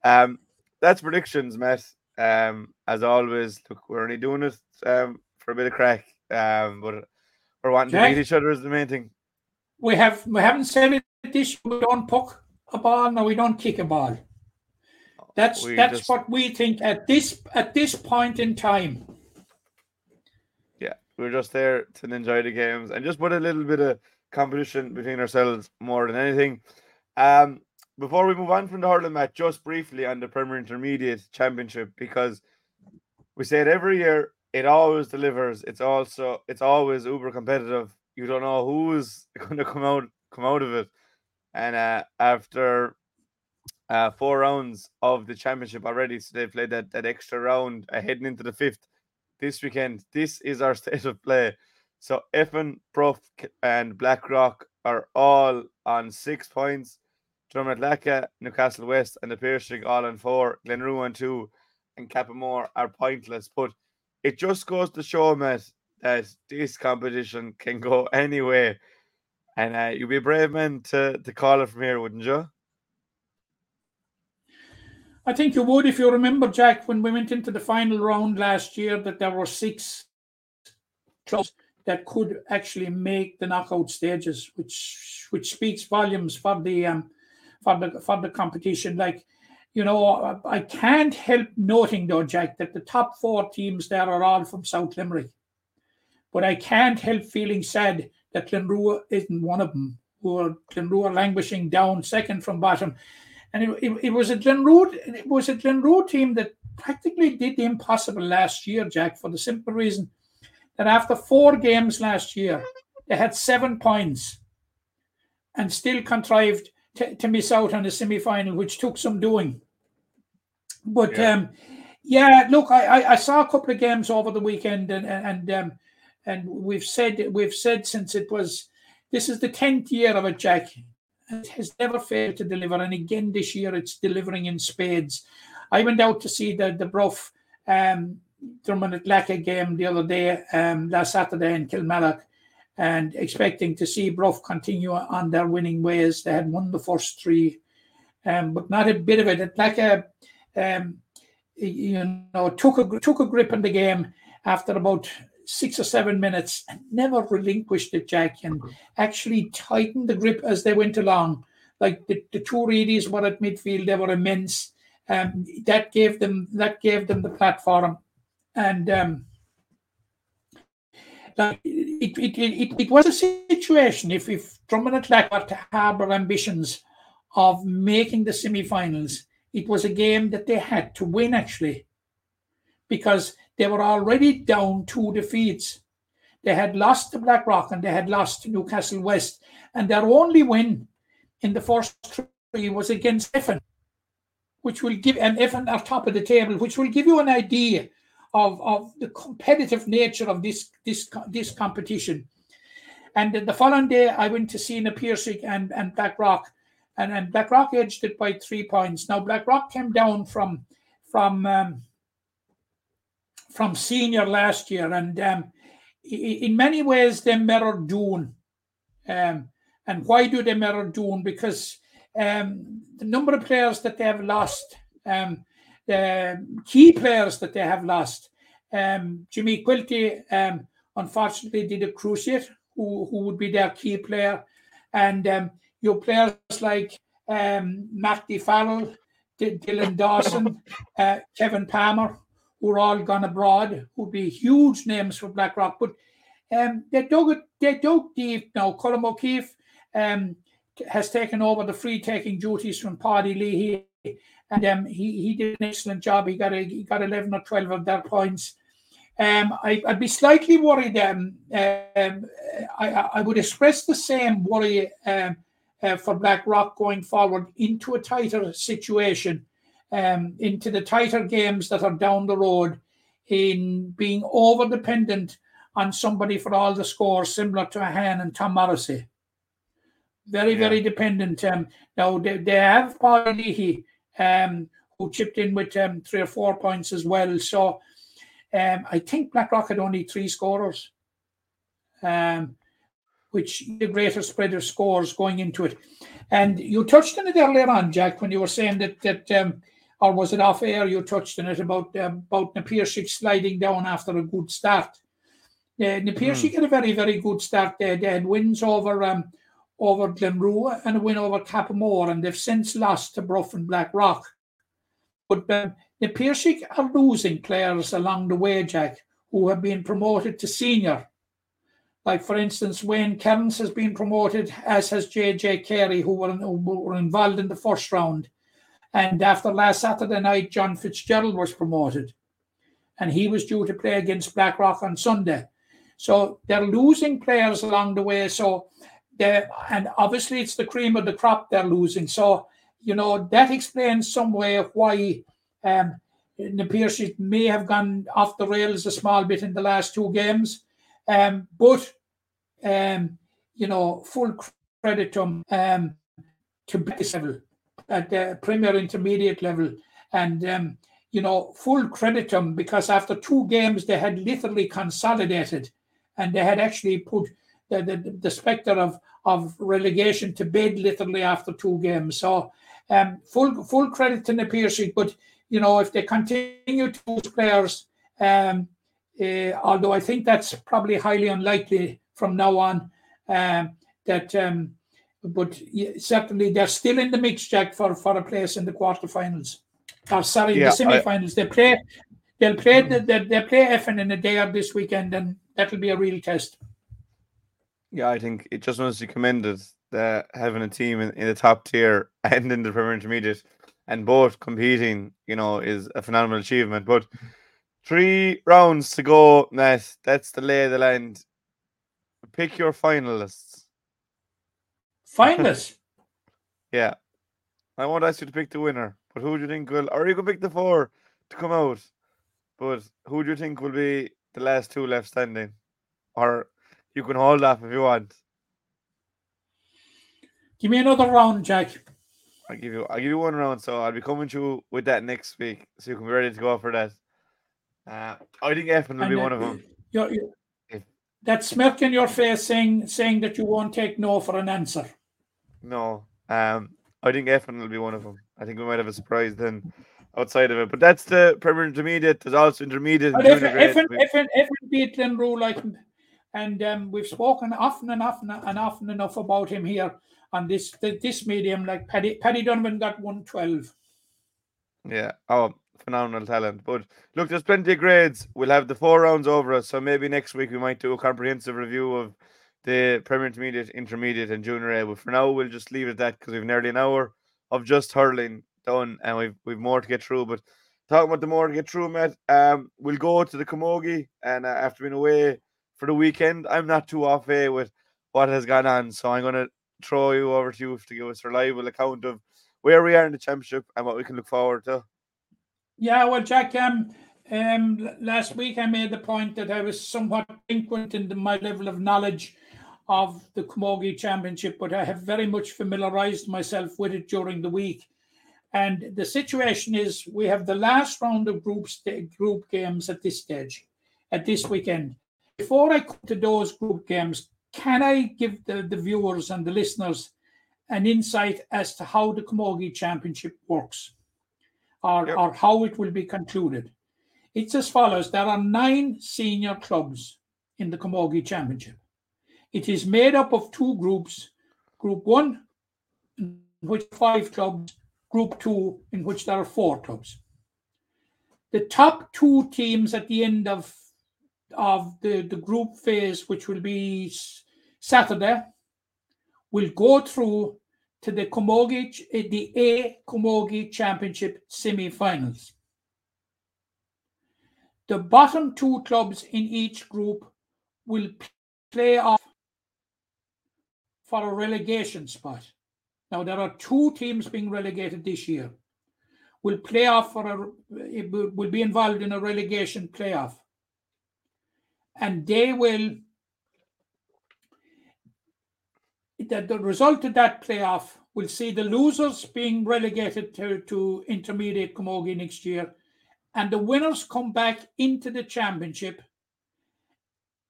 Um, that's predictions, Matt. Um, as always, look, we're only doing it um for a bit of crack. Um, but we're wanting Jack? to beat each other is the main thing. We have we haven't said it this. We don't puck a ball, no, we don't kick a ball. That's We that's just- what we think at this at this point in time. Yeah, we're just there to enjoy the games and just put a little bit of competition between ourselves more than anything. Um, before we move on from the hurling match, just briefly on the Premier Intermediate Championship, because we say it every year, it always delivers. It's also it's always uber competitive. You don't know who's going to come out come out of it. And uh, after uh, four rounds of the championship already, so they played that that extra round uh, heading into the fifth this weekend. This is our state of play. So Effin, Bruff, and Blackrock are all on six points. Dromin Athlacca, Newcastle West, and the Piarsaigh all on four. Glenroe on two, and Cappamore are pointless. But it just goes to show, Matt, that this competition can go anyway. And uh, you'd be a brave man to, to call it from here, wouldn't you? I think you would if you remember, Jack, when we went into the final round last year, that there were six clubs that could actually make the knockout stages, which which speaks volumes for the um for the for the competition. Like, you know, I can't help noting though, Jack, that the top four teams there are all from South Limerick. But I can't help feeling sad that Glenroe isn't one of them, who are Glenroe are languishing down second from bottom. And it, it, it was a Glenroe, it was a Glenroe team that practically did the impossible last year, Jack, for the simple reason that after four games last year, they had seven points and still contrived to, to miss out on the semi-final, which took some doing. But Yeah. um, yeah, look, I, I, I saw a couple of games over the weekend, and and um, and we've said we've said since it was this is the tenth year of it, Jack. It has never failed to deliver, and again this year it's delivering in spades. I went out to see the the Bruff um, Dromin Athlacca game the other day, um, last Saturday in Kilmallock, and expecting to see Bruff continue on their winning ways. They had won the first three, um, but not a bit of it. It like a um, you know took a took a grip in the game after about six or seven minutes and never relinquished it, Jack, and actually tightened the grip as they went along. Like the, the two Reedies were at midfield, they were immense. Um, that gave them that gave them the platform, and um, like it, it, it, it was a situation if if Dromin Athlacca were to harbour ambitions of making the semi-finals, it was a game that they had to win actually, because they were already down two defeats. They had lost to Blackrock and they had lost to Newcastle West, and their only win in the first three was against Effin, which will give and Effin are top of the table, which will give you an idea of, of the competitive nature of this this this competition. And the following day, I went to see Piarsaigh and and Blackrock, and and Blackrock edged it by three points. Now Blackrock came down from from um, from senior last year, and um, in many ways they mirror Doon. Um, and why do they mirror Doon? Because um, the number of players that they have lost, um, the key players that they have lost. Um, Jimmy Quilty, um, unfortunately, did a cruciate, who, who would be their key player. And um, your players like um, Matty Farrell, D- Dylan Dawson, uh, Kevin Palmer, who are all gone abroad, would be huge names for Blackrock. But um, they dug it, they dug deep now. Colin O'Keefe um, has taken over the free taking duties from Paddy Leahy, and um, he he did an excellent job. He got a, he got eleven or twelve of their points. Um, I, I'd be slightly worried. Um, um, I, I I would express the same worry um, uh, for Blackrock going forward into a tighter situation, um, into the tighter games that are down the road, in being over dependent on somebody for all the scores, similar to Ahane and Tom Morrissey. Very, Yeah. very dependent. Um, now they, they have Paul Leahy, um, who chipped in with um, three or four points as well. So um, I think Blackrock had only three scorers, um, which the greater spread of scores going into it. And you touched on it earlier on, Jack, when you were saying that that um, or was it off air? You touched on it about um, about Na Piarsaigh sliding down after a good start. Uh, Na Piarsaigh had a very very good start there. They had wins over um, over Glenroe and a win over Cappamore, and they've since lost to Bruff and Blackrock. But um, the Piarsaigh are losing players along the way, Jack, who have been promoted to senior. Like, for instance, Wayne Kearns has been promoted, as has JJ Carey, who were, who were involved in the first round. And after last Saturday night, John Fitzgerald was promoted. And he was due to play against Blackrock on Sunday. So they're losing players along the way. So they and obviously it's the cream of the crop they're losing. So you know that explains some way why um, may have gone off the rails a small bit in the last two games. Um, but um, you know, full credit to them um, to base level at the premier intermediate level, and um, you know, full credit to them because after two games they had literally consolidated, and they had actually put the the, the spectre of of relegation to bed literally after two games. So um, full full credit to Na Piarsaigh, but you know if they continue to lose players, um, uh, although I think that's probably highly unlikely from now on, um, that um, but certainly they're still in the mix, Jack, for, for a place in the quarterfinals. Or sorry, Yeah, the semi-finals. They play. They'll play. The, they, they play Effin in a day or this weekend, and that'll be a real test. Yeah, I think it just wants to be commended that having a team in, in the top tier and in the Premier Intermediate and both competing, you know, is a phenomenal achievement. But three rounds to go, Matt. That's the lay of the land. Pick your finalists. Finalists. Yeah. I won't ask you to pick the winner, but who do you think will, or you can pick the four to come out. But who do you think will be the last two left standing? Or you can hold off if you want. Give me another round, Jack. I'll give you I'll give you one round, so I'll be coming to you with that next week, so you can be ready to go for that. Uh, I think Effin will And, be uh, one of them. You're, you If- that smirk in your face saying saying that you won't take no for an answer. No, um, I think Effin will be one of them. I think we might have a surprise then outside of it, but that's the Premier Intermediate. There's also Intermediate. But if junior if grade. if if if beat Glenroe like, and um, we've spoken often and often and often enough about him here on this this medium. Like Paddy Paddy Donovan got one twelve. Yeah. Oh, phenomenal talent. But look, there's plenty of grades. We'll have the four rounds over us, so maybe next week we might do a comprehensive review of the Premier Intermediate, Intermediate, and Junior A. But for now, we'll just leave it at that because we've nearly an hour of just hurling done, and we've we've more to get through. But talking about the more to get through, Matt, um, we'll go to the Camogie, and uh, after being away for the weekend, I'm not too off eh, with what has gone on, so I'm gonna throw you over to you to give us a reliable account of where we are in the championship and what we can look forward to. Yeah, well, Jack, um, um, last week I made the point that I was somewhat delinquent in the, my level of knowledge of the Camogie Championship, but I have very much familiarised myself with it during the week. And the situation is we have the last round of group, group games at this stage, at this weekend. Before I come to those group games, can I give the, the viewers and the listeners an insight as to how the Camogie Championship works or, Yep. or how it will be concluded? It's as follows there are nine senior clubs in the Camogie Championship. It is made up of two groups Group one, in which five clubs, Group two, in which there are four clubs. The top two teams at the end of of the, the group phase, which will be Saturday, will go through to the Camogie, eh, the A Camogie Championship semi-finals. The bottom two clubs in each group will play off for a relegation spot. Now there are two teams being relegated this year. Will play off for a will will be involved in a relegation playoff, and they will. That the result of that playoff will see the losers being relegated to, to intermediate camogie next year, and the winners come back into the championship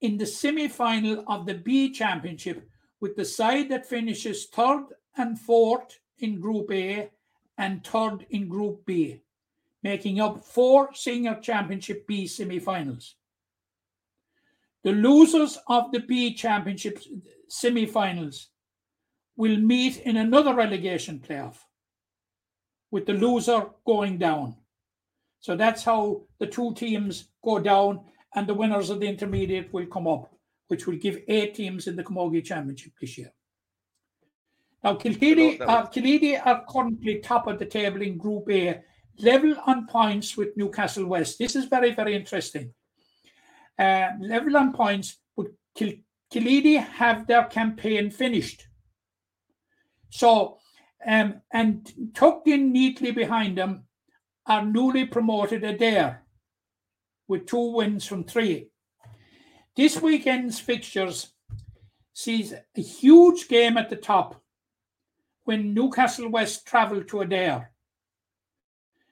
in the semi-final of the B championship with the side that finishes third and fourth in Group A and third in Group B, making up four senior championship B semi-finals. The losers of the B championship semi-finals will meet in another relegation playoff, with the loser going down. So that's how the two teams go down, and the winners of the intermediate will come up, which will give eight teams in the Camogie Championship this year. Now, Kilkenny, uh, Kilkenny are currently top of the table in Group A, level on points with Newcastle West. This is very, very interesting. Uh, level on points, but Kil- Kilkenny have their campaign finished. So, um, and tucked in neatly behind them are newly promoted Adare with two wins from three. This weekend's fixtures sees a huge game at the top when Newcastle West travel to Adare.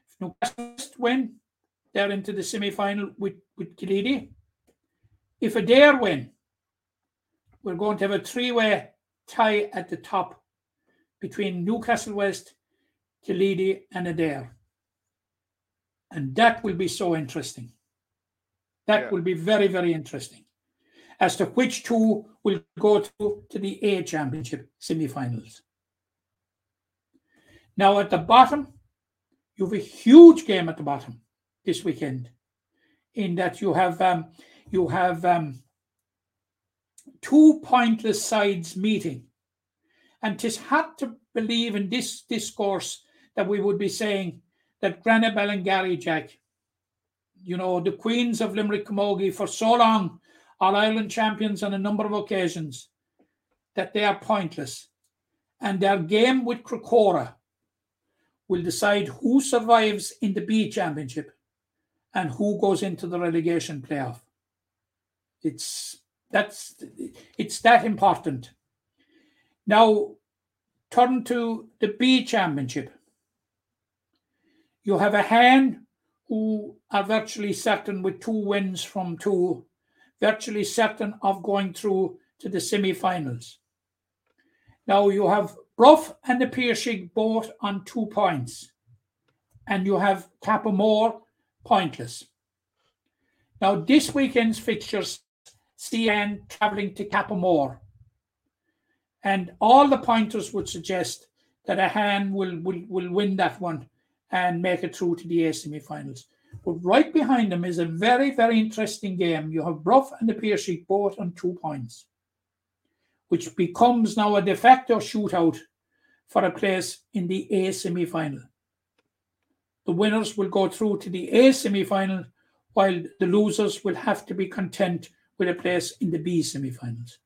If Newcastle West win, they're into the semi final with, with Killeedy. If Adare win, we're going to have a three way tie at the top between Newcastle West, Killeedy, and Adare. And that will be so interesting. That Yeah. will be very, very interesting as to which two will go to, to the A Championship semi finals. Now, at the bottom, you have a huge game at the bottom this weekend, in that you have um, you have um, two pointless sides meeting, and tis hard to believe in this discourse that we would be saying that Granagh-Ballingarry Jack, you know, the queens of Limerick Camogie for so long, are Ireland champions on a number of occasions, that they are pointless. And their game with Crocora will decide who survives in the B championship and who goes into the relegation playoff. It's that's it's that important. Now turn to the B championship. You have Ahane who are virtually certain with two wins from two, virtually certain of going through to the semi-finals. Now you have Bruff and the Piarsaigh both on two points, and you have Cappamore pointless. Now this weekend's fixtures see Anne travelling to Cappamore, and all the pointers would suggest that Ahane will, will, will win that one and make it through to the A semi-finals. But right behind them is a very, very interesting game. You have Bruff and the Piarsaigh both on two points, which becomes now a de facto shootout for a place in the A semi-final. The winners will go through to the A semi-final, while the losers will have to be content with a place in the B semi-finals.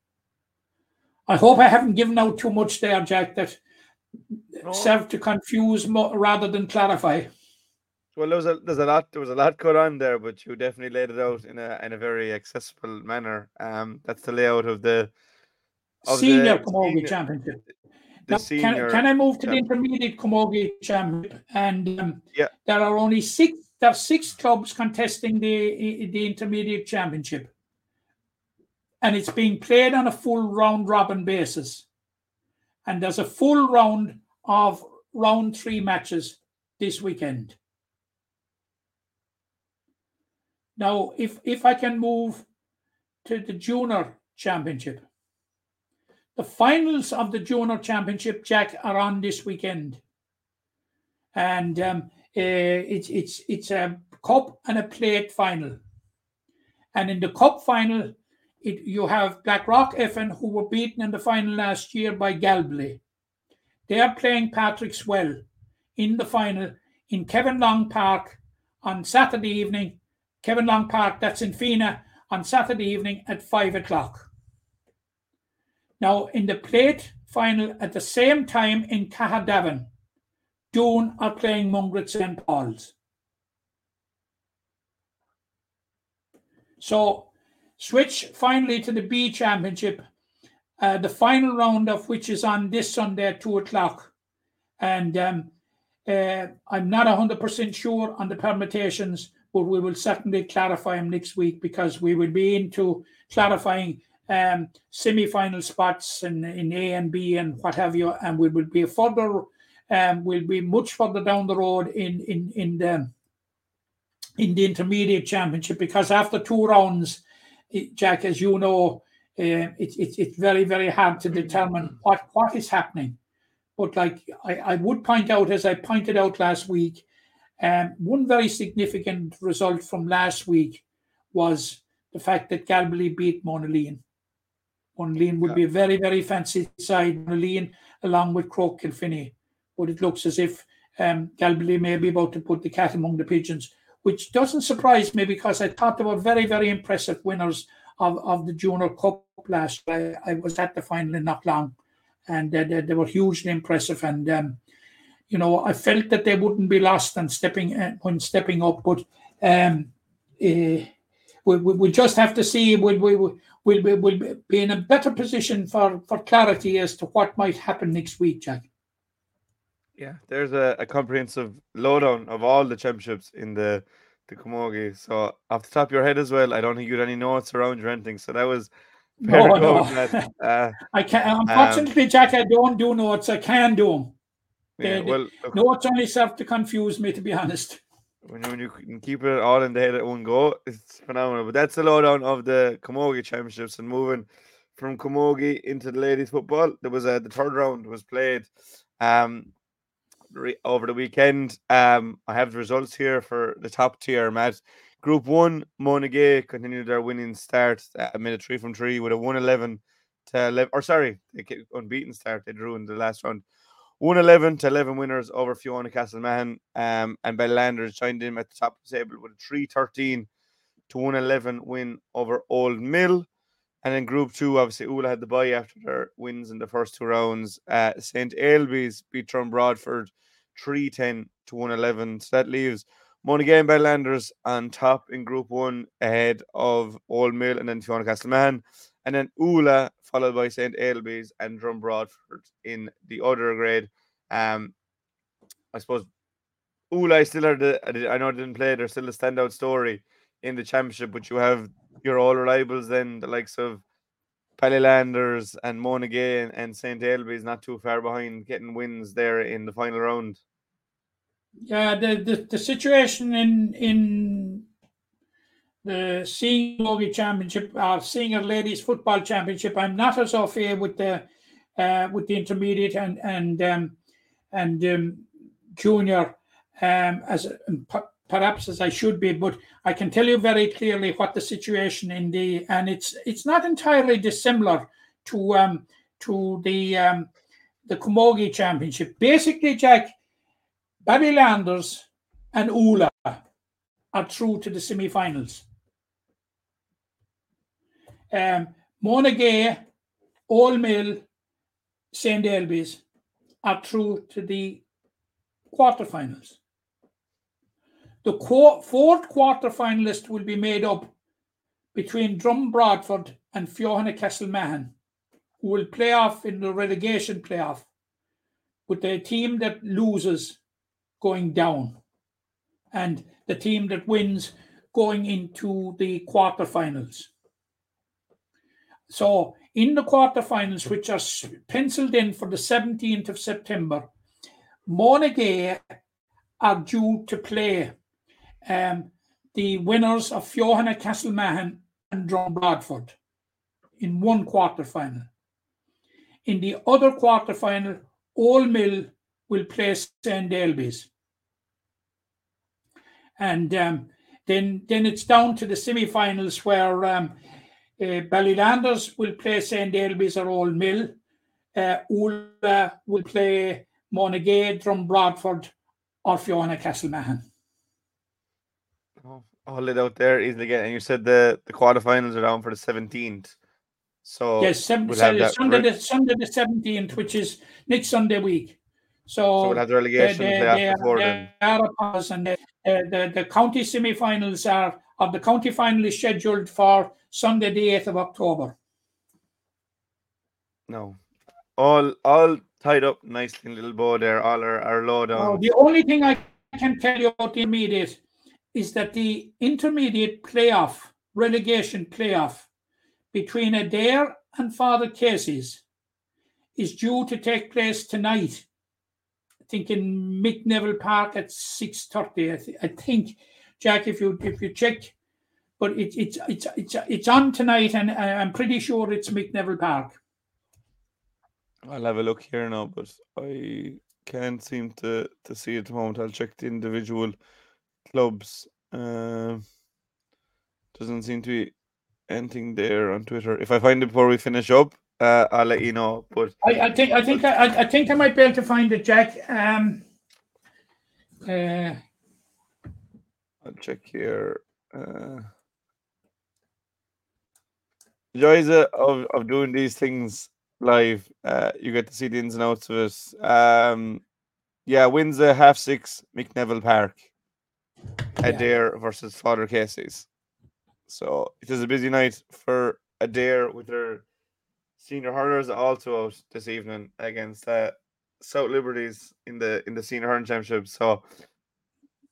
I hope I haven't given out too much there, Jack, that No. served to confuse mo- rather than clarify. Well, there was a there's a lot there was a lot cut on there, but you definitely laid it out in a in a very accessible manner. Um, that's the layout of the of Senior the Camogie senior- Championship. the Now. Can, can I move to the intermediate Camogie Championship? And um, Yeah. there are only six. There are six clubs contesting the the intermediate championship, and it's being played on a full round robin basis. And there's a full round of round three matches this weekend. Now, if if I can move to the junior championship. The finals of the junior championship, Jack, are on this weekend, and um, uh, it's it's it's a cup and a plate final. And in the cup final, it, you have Blackrock Effin, who were beaten in the final last year by Galbally. They are playing Patrickswell in the final in Kevin Long Park on Saturday evening. Kevin Long Park, that's in Fina, on Saturday evening at five o'clock. Now, in the plate final at the same time in Caherdavin, Doon are playing Mungret St. Paul's. So, switch finally to the B Championship, uh, the final round of which is on this Sunday at 2 o'clock. And um, uh, I'm not 100% sure on the permutations, but we will certainly clarify them next week because we will be into clarifying um, semi-final spots in, in A and B and what have you, and we will be further, um, we'll be much further down the road in in in the in the intermediate championship because after two rounds, it, Jack, as you know, uh, it's it's it's very very hard to determine what what is happening. But like I, I would point out, as I pointed out last week, um, one very significant result from last week was the fact that Galbally beat Monaleen. Monaleen would be a very, very fancy side, Monaleen, along with Croagh-Kilfinny. But it looks as if um, Galbally may be about to put the cat among the pigeons, which doesn't surprise me because I thought they were very, very impressive winners of, of the Junior Cup last year. I, was at the final in Knocklong and they, they, were hugely impressive. And, um, you know, I felt that they wouldn't be lost and stepping uh, when stepping up, but um, uh, we, we, we just have to see. We'll, we, we'll, we'll, we'll be in a better position for, for clarity as to what might happen next week, Jack. Yeah, there's a, a comprehensive lowdown of all the championships in the the Camogie. So off the top of your head as well, I don't think you had any notes around your anything. So that was No, no. that. Uh, I can't. unfortunately, Jack, I don't do notes. I can do them. yeah, well, look, Notes only serve to confuse me, to be honest. when you, when you can keep it all in the head at one go, it's phenomenal. But that's the lowdown of the Camogie championships and moving from Camogie into the ladies football. There was a the third round was played um re- over the weekend. Um, I have the results here for the top tier, Matt. Group one, Monagea continued their winning start. Uh, made a three from three with a 111 to 11. Or sorry, unbeaten start. They drew in the last round. 111 to 11 winners over Feohanagh Castlemahon. Um, and Ballylanders joined in at the top of the table with a 313 to 111 win over Old Mill. And then Group Two, obviously, Oola had the bye after their wins in the first two rounds. Uh, St. Ailbe's beat Drom Broadford 310 to 111. So that leaves Monaghan and Ballylanders on top in Group One ahead of Old Mill and then Fiona Castleman. And then Oola, followed by St. Ailbe's and Drom Broadford in the other grade. Um, I suppose Oola still are the, I know they didn't play, they're still a standout story in the championship, but you have your all reliables then, the likes of Ballylanders and Monaghan and St. Ailbe's not too far behind getting wins there in the final round. Yeah, the, the, the situation in in the senior championship or senior ladies football championship, I'm not as au fait with the uh, with the intermediate and and um, and um, junior um, as um, perhaps as I should be, but I can tell you very clearly what the situation in the and it's it's not entirely dissimilar to um to the um the Camogie championship. Basically, Jack. Ballylanders and Oola are through to the semi-finals. Um, Monagea, Old Mill, St. Ailbe's are through to the quarterfinals. The fourth quarter finalist will be made up between Drom Broadford and Feohanagh Castlemahon, who will play off in the relegation playoff with the team that loses going down and the team that wins going into the quarterfinals. So, in the quarterfinals, which are penciled in for the 17th of September, Monaghan are due to play um, the winners of Feohanagh Castlemahon and Drom Broadford in one quarter final. In the other quarter final, Old Mill will play St. Ailbe's. And um, then, then it's down to the semi-finals where um, uh, Ballylanders will play St. Ailbe's or Old Mill. Uh, will play Monaghan, Drom Broadford, or Feohanagh Castlemahon. Oh, all it out there easily again. And you said the, the quarterfinals are down for the 17th. So yes, seven, we'll have Sunday, the, Sunday the 17th, which is next Sunday week. so So, we'll have the relegation they, they, before they then. are and the, the, the county semi-finals are, of the county final is scheduled for Sunday the 8th of October. No. All all tied up nicely in little bow there, all are, are low down. Now, the only thing I can tell you about the intermediate is that the intermediate playoff, relegation playoff between Adare and Father Casey's is due to take place tonight. I think in Mick Neville Park at 6.30. I, th- I think, Jack, if you if you check, but it, it's it's it's it's on tonight and I'm pretty sure it's Mick Neville Park. I'll have a look here now, but I can't seem to, to see at the moment. I'll check the individual clubs. Um, doesn't seem to be anything there on Twitter. If I find it before we finish up, uh, I'll let you know. But I, I think I think I, I think I might be able to find it, Jack. Um, uh, I'll check here. Uh, joys of, of of doing these things live. Uh, you get to see the ins and outs of it. Um, yeah, wins a half six Mick Neville Park. Adare versus Father Casey's. So it is a busy night for Adare with their senior hurlers also out this evening against uh, South Liberties in the in the senior hurling championship. So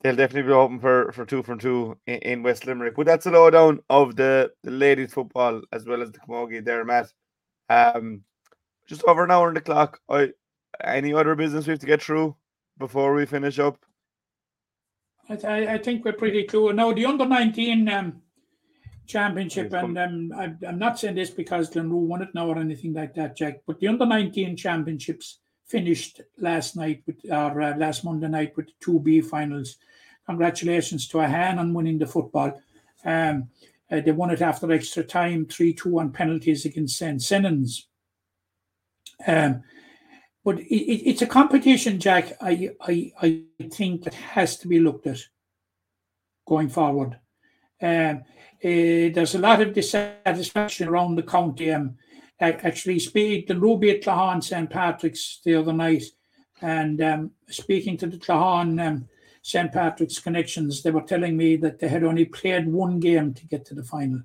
they'll definitely be open for, for two from two in, in West Limerick. But that's a lowdown of the, the ladies football as well as the camogie there, Matt. Um, just over an hour on the clock. I any other business we have to get through before we finish up? I, I- I think we're pretty clear. Now, the under 19 um, championship, and um, I, I'm not saying this because Glenroe won it now or anything like that, Jack, but the under 19 championships finished last night with, or uh, last Monday night with the two B finals. Congratulations to Ahane on winning the football. Um, uh, they won it after extra time, 3 2 on penalties against St. Senans. Um, but it, it, it's a competition, Jack. I, I I think that has to be looked at going forward. Um, eh, there's a lot of dissatisfaction around the county. Um, ac- actually, speak the Ruby at Claughaun St Patrick's the other night, and um, speaking to the Claughaun um, St Patrick's connections, they were telling me that they had only played one game to get to the final.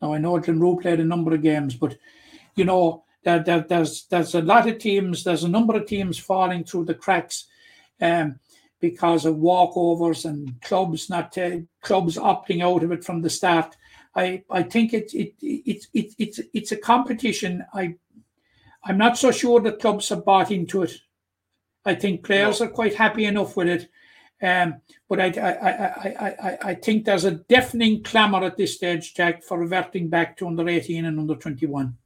Now I know Glenroe played a number of games, but you know there, there, there's there's a lot of teams. There's a number of teams falling through the cracks um, because of walkovers and clubs not uh, clubs opting out of it from the start. I, I think it, it, it, it, it's it's a competition. I I'm not so sure that clubs have bought into it. I think players are quite happy enough with it. Um, but I, I, I, I, I, I think there's a deafening clamour at this stage, Jack, for reverting back to under 18 and under 21.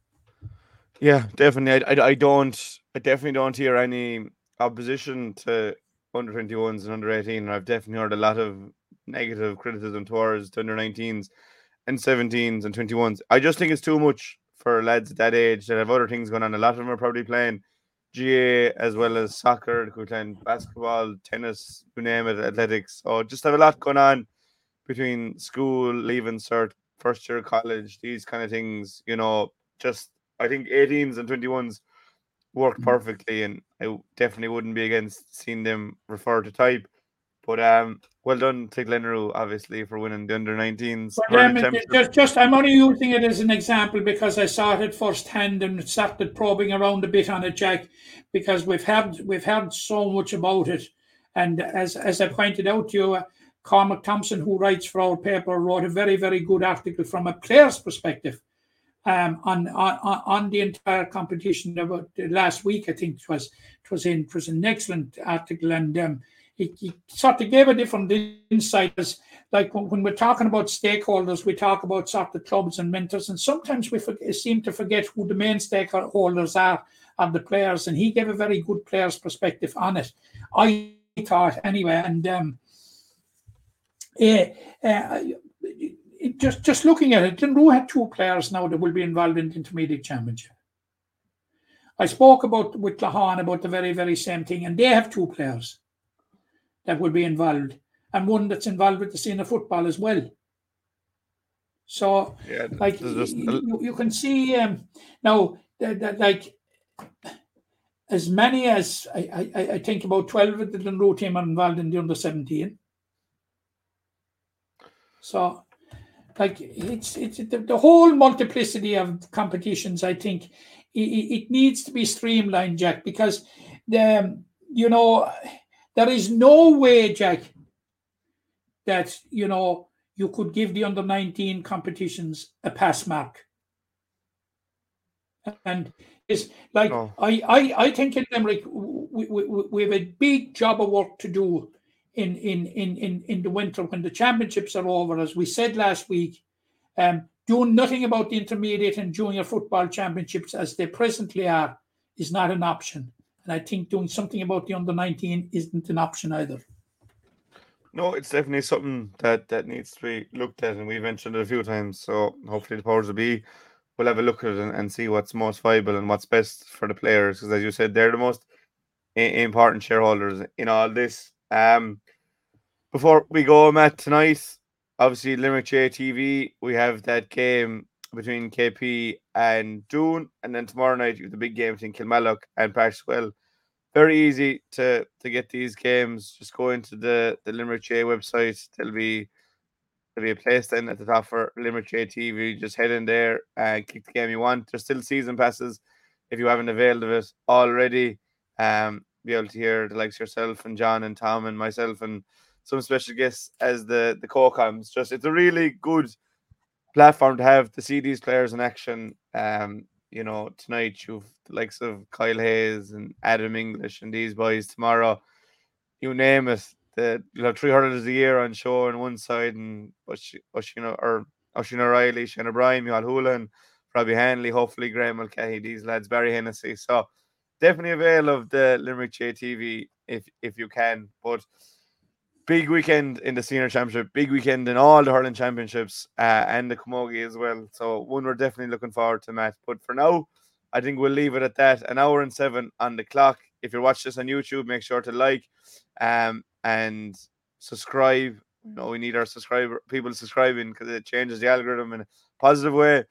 Yeah, definitely. I, I, I don't. I definitely don't hear any opposition to under 21s and under 18. And I've definitely heard a lot of negative criticism towards the under 19s and 17s and 21s. I just think it's too much for lads at that age that have other things going on. A lot of them are probably playing GAA as well as soccer, they could play basketball, tennis, you name it, athletics. So just have a lot going on between school, leaving cert, first year college, these kind of things, you know, just I think 18s and 21s work Mhm. perfectly, and I definitely wouldn't be against seeing them refer to type. But um, well done to Glenroe, obviously, for winning the under 19s. But um, it- just, just, I'm only using it as an example because I saw it firsthand and started probing around a bit on it, Jack, because we've heard we've heard so much about it, and as as I pointed out to you, uh, Cormac Thompson, who writes for our paper, wrote a very very good article from a player's perspective. Um, on, on on- the entire competition about last week, I think it was it was in it was an excellent article, and um, it, it sort of gave a different insight as like when, we're talking about stakeholders, we talk about sort of clubs and mentors, and sometimes we seem to forget who the main stakeholders are of the players. And he gave a very good player's perspective on it. I thought anyway, and um, uh, it- just just looking at it, Glenroe had two players now that will be involved in the intermediate championship. I spoke about with Lahan about the very very same thing, and they have two players that will be involved, and one that's involved with the senior football as well. So, yeah, like just you, you can see um, now that, that like as many as I, I, I think about twelve of the Glenroe team are involved in the under seventeen. So, like it's it's the, the whole multiplicity of competitions. I think it, it needs to be streamlined, Jack, because the you know there is no way, Jack, that you know you could give the under 19 competitions a pass mark. And it's like No. I, I I think in Limerick we, we we have a big job of work to do in in in in in the winter when the championships are over. As we said last week, um, doing nothing about the intermediate and junior football championships as they presently are is not an option. And I think doing something about the under 19 isn't an option either. No, it's definitely something that that needs to be looked at, and we've mentioned it a few times. So hopefully the powers will be will have a look at it and, and see what's most viable and what's best for the players. Because as you said, they're the most important shareholders in all this. Um, before we go, Matt, tonight, obviously Limerick GAA TV, we have that game between KP and Doon, and then tomorrow night you have the big game between Kilmallock and Well very easy to to get these games. Just go into the the Limerick GAA website. There'll be there'll be a place then at the top for Limerick GAA TV. Just head in there and click the game you want. There's still season passes if you haven't availed of it already. Um, be able to hear the likes yourself and John and Tom and myself and some special guests as the the co-coms. Just it's a really good platform to have to see these players in action. Um, you know, tonight you've the likes of Kyle Hayes and Adam English and these boys tomorrow. You name it. The you'll have three hurlers a year on show on one side and Oisín or Oisín O'Reilly, Shane O'Brien, Micheál Houlihan, Robbie Hanley, hopefully Graeme Mulcahy, these lads, Barry Hennessy. So definitely avail of the Limerick GAA TV if if you can. But big weekend in the senior championship, big weekend in all the hurling championships, uh, and the Camogie as well. So one we're definitely looking forward to, Matt. But for now, I think we'll leave it at that. An hour and seven on the clock. If you're watching this on YouTube, make sure to like, um, and subscribe. You know, we need our subscriber people subscribing because it changes the algorithm in a positive way.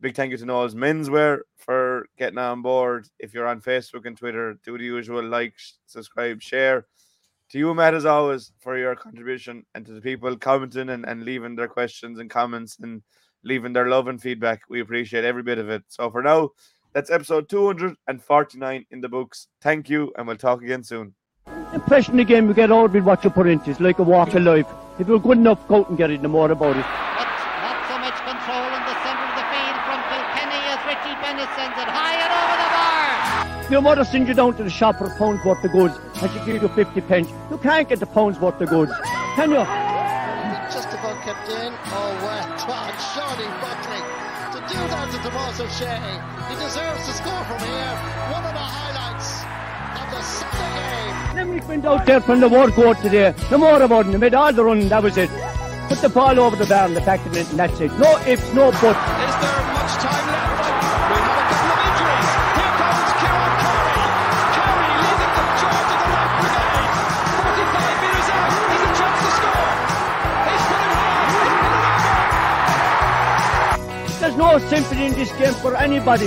Big thank you to Noel's Menswear for getting on board. If you're on Facebook and Twitter, do the usual like, subscribe, share. To you, Matt, as always, for your contribution and to the people commenting and, and leaving their questions and comments and leaving their love and feedback. We appreciate every bit of it. So for now, that's episode 249 in the books. Thank you, and we'll talk again soon. Impression game you get out with what you put into. It's like a walk of life. If you're good enough, go out and get it, no more about it. But not so much control in the centre of the field from Kilkenny as Richie Bennett sends it high and over the bar. Your mother sends you down to the shop for a pound's worth of goods and she gives you 50 pence. You can't get the pound's worth of goods, can you? Just about kept in. Oh, well done, Shawnee Buckley. To do that to Tommaso Shea, he deserves to score from here. One of the highlights of the Sunday game. Limerick went out there from the work court today. No more about it. They made all the run, that was it. Put the ball over the bar and the back of it and that's it. No ifs, no buts. No sympathy in this game for anybody.